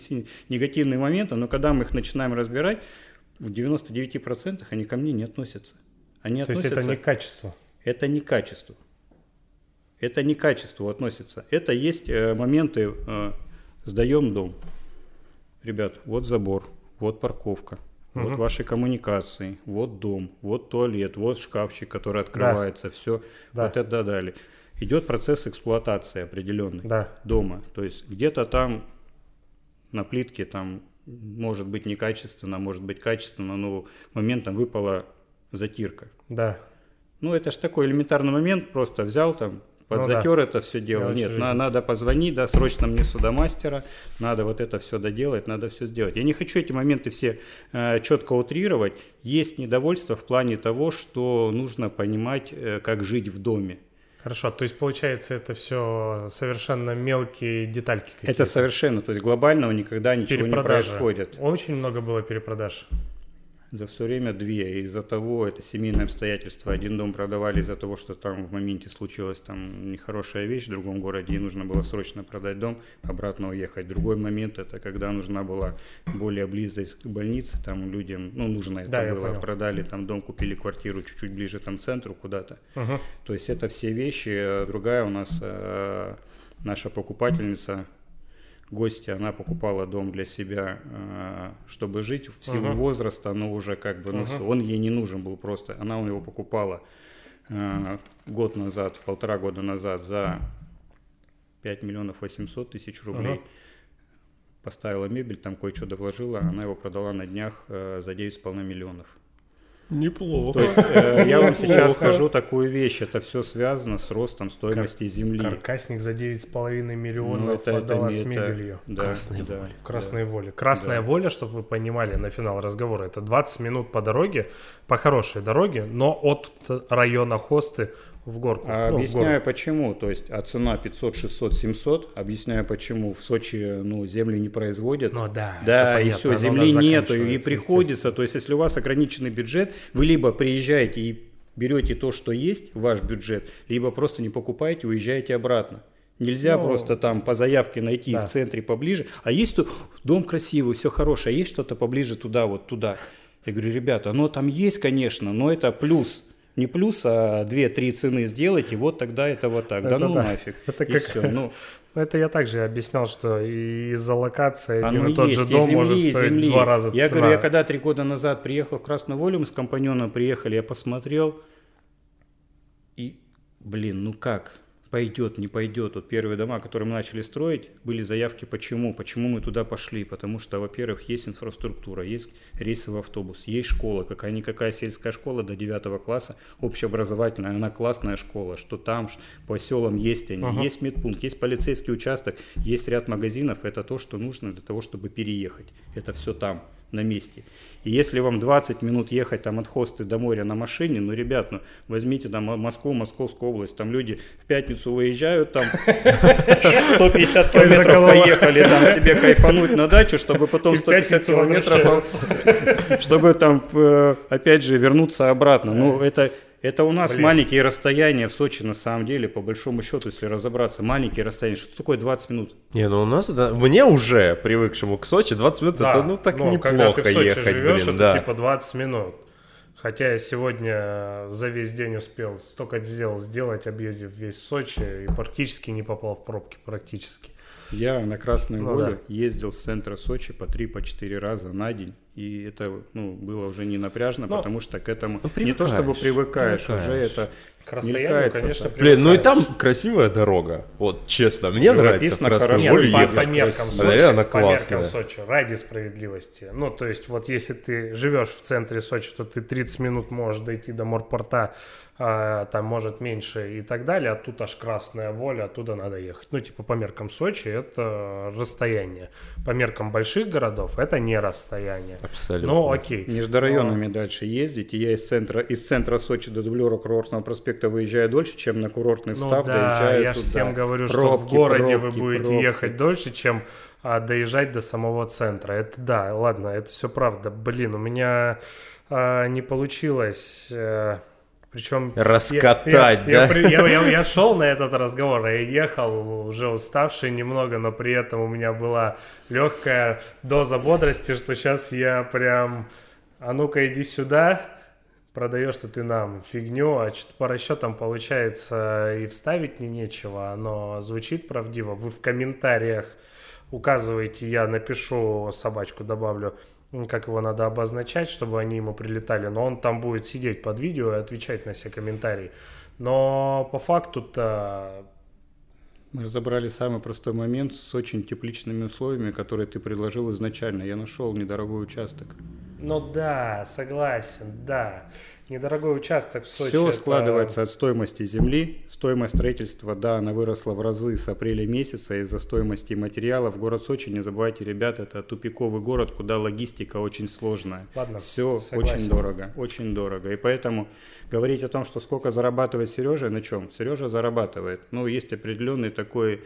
негативные моменты, но когда мы их начинаем разбирать, в 99% они ко мне не относятся. Они то относятся, есть это не качество? Это не качество. Это не качество относится. Это есть э, моменты, э, сдаем дом. Ребят, вот забор, вот парковка, угу. вот ваши коммуникации, вот дом, вот туалет, вот шкафчик, который открывается, да. все, да. вот это далее. Идет процесс эксплуатации определенный да. дома. То есть где-то там на плитке там может быть некачественно, может быть качественно, но моментом выпала затирка. Да. Ну, это же такой элементарный момент, просто взял там, подзатер ну, да. это все дело. Нет, на, надо позвонить, да, срочно мне сюда мастера, надо вот это все доделать, надо все сделать. Я не хочу эти моменты все э, четко утрировать. Есть недовольство в плане того, что нужно понимать, э, как жить в доме. Хорошо, то есть получается это все совершенно мелкие детальки какие-то? Это совершенно, то есть глобального никогда ничего не происходит. Очень много было перепродаж. За все время две. Из-за того, это семейное обстоятельство. Один дом продавали из-за того, что там в моменте случилась там нехорошая вещь в другом городе, и нужно было срочно продать дом, обратно уехать. Другой момент, это когда нужна была более близость к больнице, там людям, ну, нужно это да, было. Продали там дом, купили квартиру чуть-чуть ближе там к центру куда-то. Угу. То есть это все вещи. Другая у нас э, наша покупательница, гостья, она покупала дом для себя, э, чтобы жить в силу uh-huh. возраста, но уже как бы, ну, uh-huh. он ей не нужен был просто. Она у него покупала э, год назад, полтора года назад за 5 миллионов 800 тысяч рублей. Uh-huh. Поставила мебель, там кое-что довложила, она его продала на днях э, за 9,5 миллионов. Неплохо. То есть э, я вам сейчас скажу такую вещь, это все связано с ростом стоимости Кар- земли. Каркасник за 9,5 миллионов ну, это, отдала это, с мебелью. Это, да, Красной да, воле. В красной да. воле. Красная да. воля, чтобы вы понимали, на финал разговора, это 20 минут по дороге, по хорошей дороге, но от района Хосты в горку. А ну, объясняю почему. То есть, а цена 500, 600, 700. Объясняю почему. В Сочи ну, земли не производят. Ну да. Да, и все, земли нету. И приходится. То есть, если у вас ограниченный бюджет, вы либо приезжаете и берете то, что есть, ваш бюджет, либо просто не покупаете, уезжаете обратно. Нельзя ну, просто там по заявке найти да. в центре поближе. А есть тут дом красивый, все хорошее, а есть что-то поближе туда, вот туда. Я говорю, ребята, оно там есть, конечно, но это плюс. Не плюс, а две-три цены сделайте, вот тогда это вот так. Это да ну да. нафиг. Это и как... все. Ну, (laughs) это я также объяснял, что из-за локации один и тот есть, же дом земли, может стоить земли. два раза Я цена. говорю, я когда три года назад приехал в Красную Волю, мы с компаньоном приехали, я посмотрел, и, блин, ну как? Пойдет, не пойдет. Вот первые дома, которые мы начали строить, были заявки почему. Почему мы туда пошли? Потому что, во-первых, есть инфраструктура, есть рейсовый автобус, есть школа, какая-никакая сельская школа до 9 класса, общеобразовательная, она классная школа, что там по селам есть они, ага. есть медпункт, есть полицейский участок, есть ряд магазинов, это то, что нужно для того, чтобы переехать. Это все там на месте. И если вам 20 минут ехать там от Хосты до моря на машине, ну, ребят, ну, возьмите там Москву, Московскую область, там люди в пятницу выезжают, там 150 километров поехали, там себе кайфануть на дачу, чтобы потом 150 километров, (laughs) чтобы там, э, опять же, вернуться обратно. Ну, это это у нас Блин. маленькие расстояния в Сочи, на самом деле, по большому счету, если разобраться. Маленькие расстояния. Что такое 20 минут? Не, ну у нас, да, мне уже привыкшему к Сочи, 20 минут, да, это ну так ну, неплохо когда ты в Сочи ехать, живешь, блин, это да. типа 20 минут. Хотя я сегодня за весь день успел столько дел сделать, объездив весь Сочи, и практически не попал в пробки, практически. Я на Красной ну, Воле да. ездил с центра Сочи по 3-4 по раза на день и это ну, было уже не напряжно, Но, потому что к этому ну, не то чтобы привыкаешь, привыкаешь. уже это к расстоянию, конечно, Блин, ну и там красивая дорога, вот честно, мне нравится Красный Воль по, по меркам Сочи, она по меркам Сочи, ради справедливости. Ну, то есть вот если ты живешь в центре Сочи, то ты 30 минут можешь дойти до морпорта а, там может меньше и так далее, а тут аж красная воля, оттуда надо ехать. Ну, типа по меркам Сочи это расстояние, по меркам больших городов это не расстояние. Абсолютно. Ну, окей. Между районами Но... дальше ездить, и я из центра, из центра Сочи до дублера курортного проспекта выезжаю дольше, чем на курортный ну встав ну, да, доезжаю я туда. всем говорю, пробки, что в городе пробки, вы будете пробки. ехать дольше, чем а, доезжать до самого центра. Это да, ладно, это все правда. Блин, у меня а, не получилось... А, причем раскатать, я, да? Я, я, я, я шел на этот разговор, я ехал уже уставший немного, но при этом у меня была легкая доза бодрости, что сейчас я прям, а ну-ка иди сюда, продаешь-то ты нам фигню, а что-то по расчетам получается и вставить не нечего, оно звучит правдиво. Вы в комментариях указываете, я напишу собачку, добавлю как его надо обозначать, чтобы они ему прилетали, но он там будет сидеть под видео и отвечать на все комментарии. Но по факту-то... Мы разобрали самый простой момент с очень тепличными условиями, которые ты предложил изначально. Я нашел недорогой участок. Ну да, согласен, да. Недорогой участок в Сочи. Все это... складывается от стоимости земли. Стоимость строительства, да, она выросла в разы с апреля месяца из-за стоимости материалов. Город Сочи, не забывайте, ребята, это тупиковый город, куда логистика очень сложная. Ладно, Все согласен. очень дорого, очень дорого. И поэтому говорить о том, что сколько зарабатывает Сережа, на чем? Сережа зарабатывает. Ну, есть определенный такой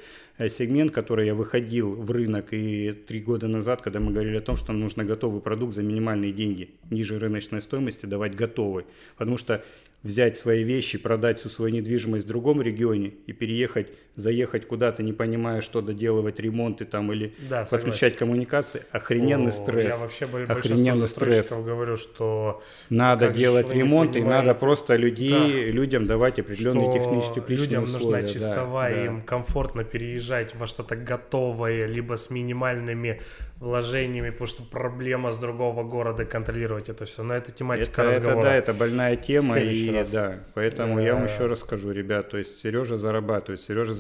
сегмент, который я выходил в рынок и три года назад, когда мы говорили о том, что нужно готовый продукт за минимальные деньги, ниже рыночной стоимости давать готовый. Потому что взять свои вещи, продать всю свою недвижимость в другом регионе и переехать, заехать куда-то, не понимая, что доделывать ремонты там или да, подключать коммуникации, охрененный О, стресс. Я вообще охрененный стресс. говорю, что надо делать ремонт и надо просто людей, да. людям давать определенные технические людям условия. нужна чистовая, да, им комфортно переезжать во что-то готовое, либо с минимальными вложениями, потому что проблема с другого города контролировать это все. Но это тематика это, разговора. Это, да, это больная тема, и раз. да, поэтому я вам еще раз скажу, ребят, то есть Сережа зарабатывает, Сережа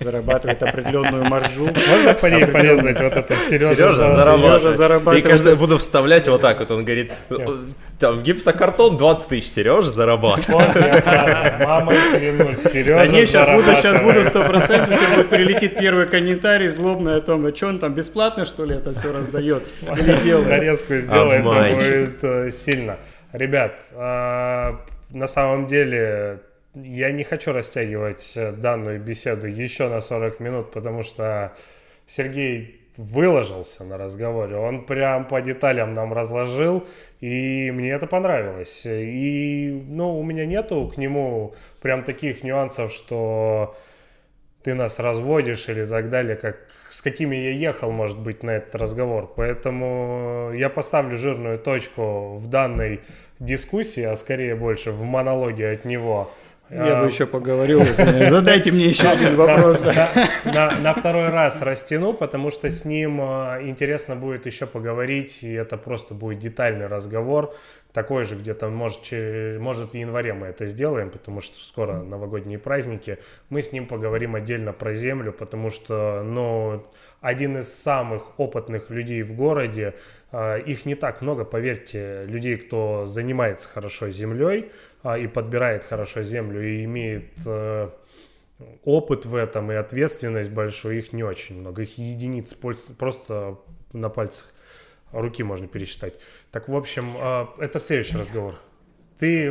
зарабатывает определенную маржу. Можно по ней порезать вот это Сережа, Сережа зарабатывает. И каждый буду вставлять вот так вот, он говорит, там гипсокартон 20 тысяч, Сережа зарабатывает. Мама, клянусь, Сережа Да не, сейчас буду, сейчас буду 100%, прилетит первый комментарий злобный о том, а что он там бесплатно что ли это это все раздает или (laughs) делает. Нарезку сделает, это будет э, сильно. Ребят, а, на самом деле я не хочу растягивать э, данную беседу еще на 40 минут, потому что Сергей выложился на разговоре, он прям по деталям нам разложил, и мне это понравилось. И, ну, у меня нету к нему прям таких нюансов, что ты нас разводишь или так далее, как с какими я ехал, может быть, на этот разговор. Поэтому я поставлю жирную точку в данной дискуссии, а скорее больше в монологе от него. Я бы а, еще поговорил. Задайте мне еще один вопрос. (laughs) На второй раз растяну, потому что с ним а, интересно будет еще поговорить, и это просто будет детальный разговор. Такой же где-то, может, может в январе мы это сделаем, потому что скоро новогодние праздники. Мы с ним поговорим отдельно про землю, потому что, ну, один из самых опытных людей в городе, их не так много, поверьте, людей, кто занимается хорошо землей, а, и подбирает хорошо землю и имеет э, опыт в этом и ответственность большую, их не очень много. Их единиц просто на пальцах руки можно пересчитать. Так, в общем, э, это следующий разговор. Ты...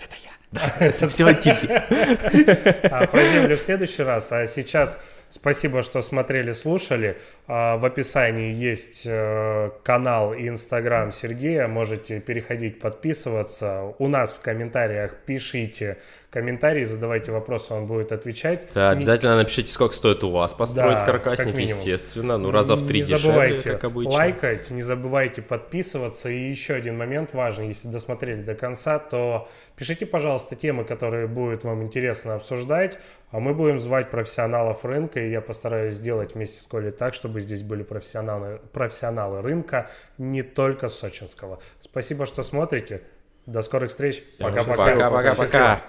Это я. (laughs) Это все. (laughs) А про землю в следующий раз. А сейчас Спасибо, что смотрели, слушали. А, в описании есть э, канал и инстаграм Сергея. Можете переходить, подписываться. У нас в комментариях пишите комментарии, задавайте вопросы, он будет отвечать. Да, обязательно напишите, сколько стоит у вас построить да, каркасник, естественно. Ну, раза в три не дешевле, забывайте как обычно. лайкать, не забывайте подписываться. И еще один момент важный, если досмотрели до конца, то пишите, пожалуйста, темы, которые будет вам интересно обсуждать, а мы будем звать профессионалов рынка, и я постараюсь сделать вместе с Колей так, чтобы здесь были профессионалы, профессионалы рынка, не только сочинского. Спасибо, что смотрите. До скорых встреч. Пока-пока. Пока-пока-пока.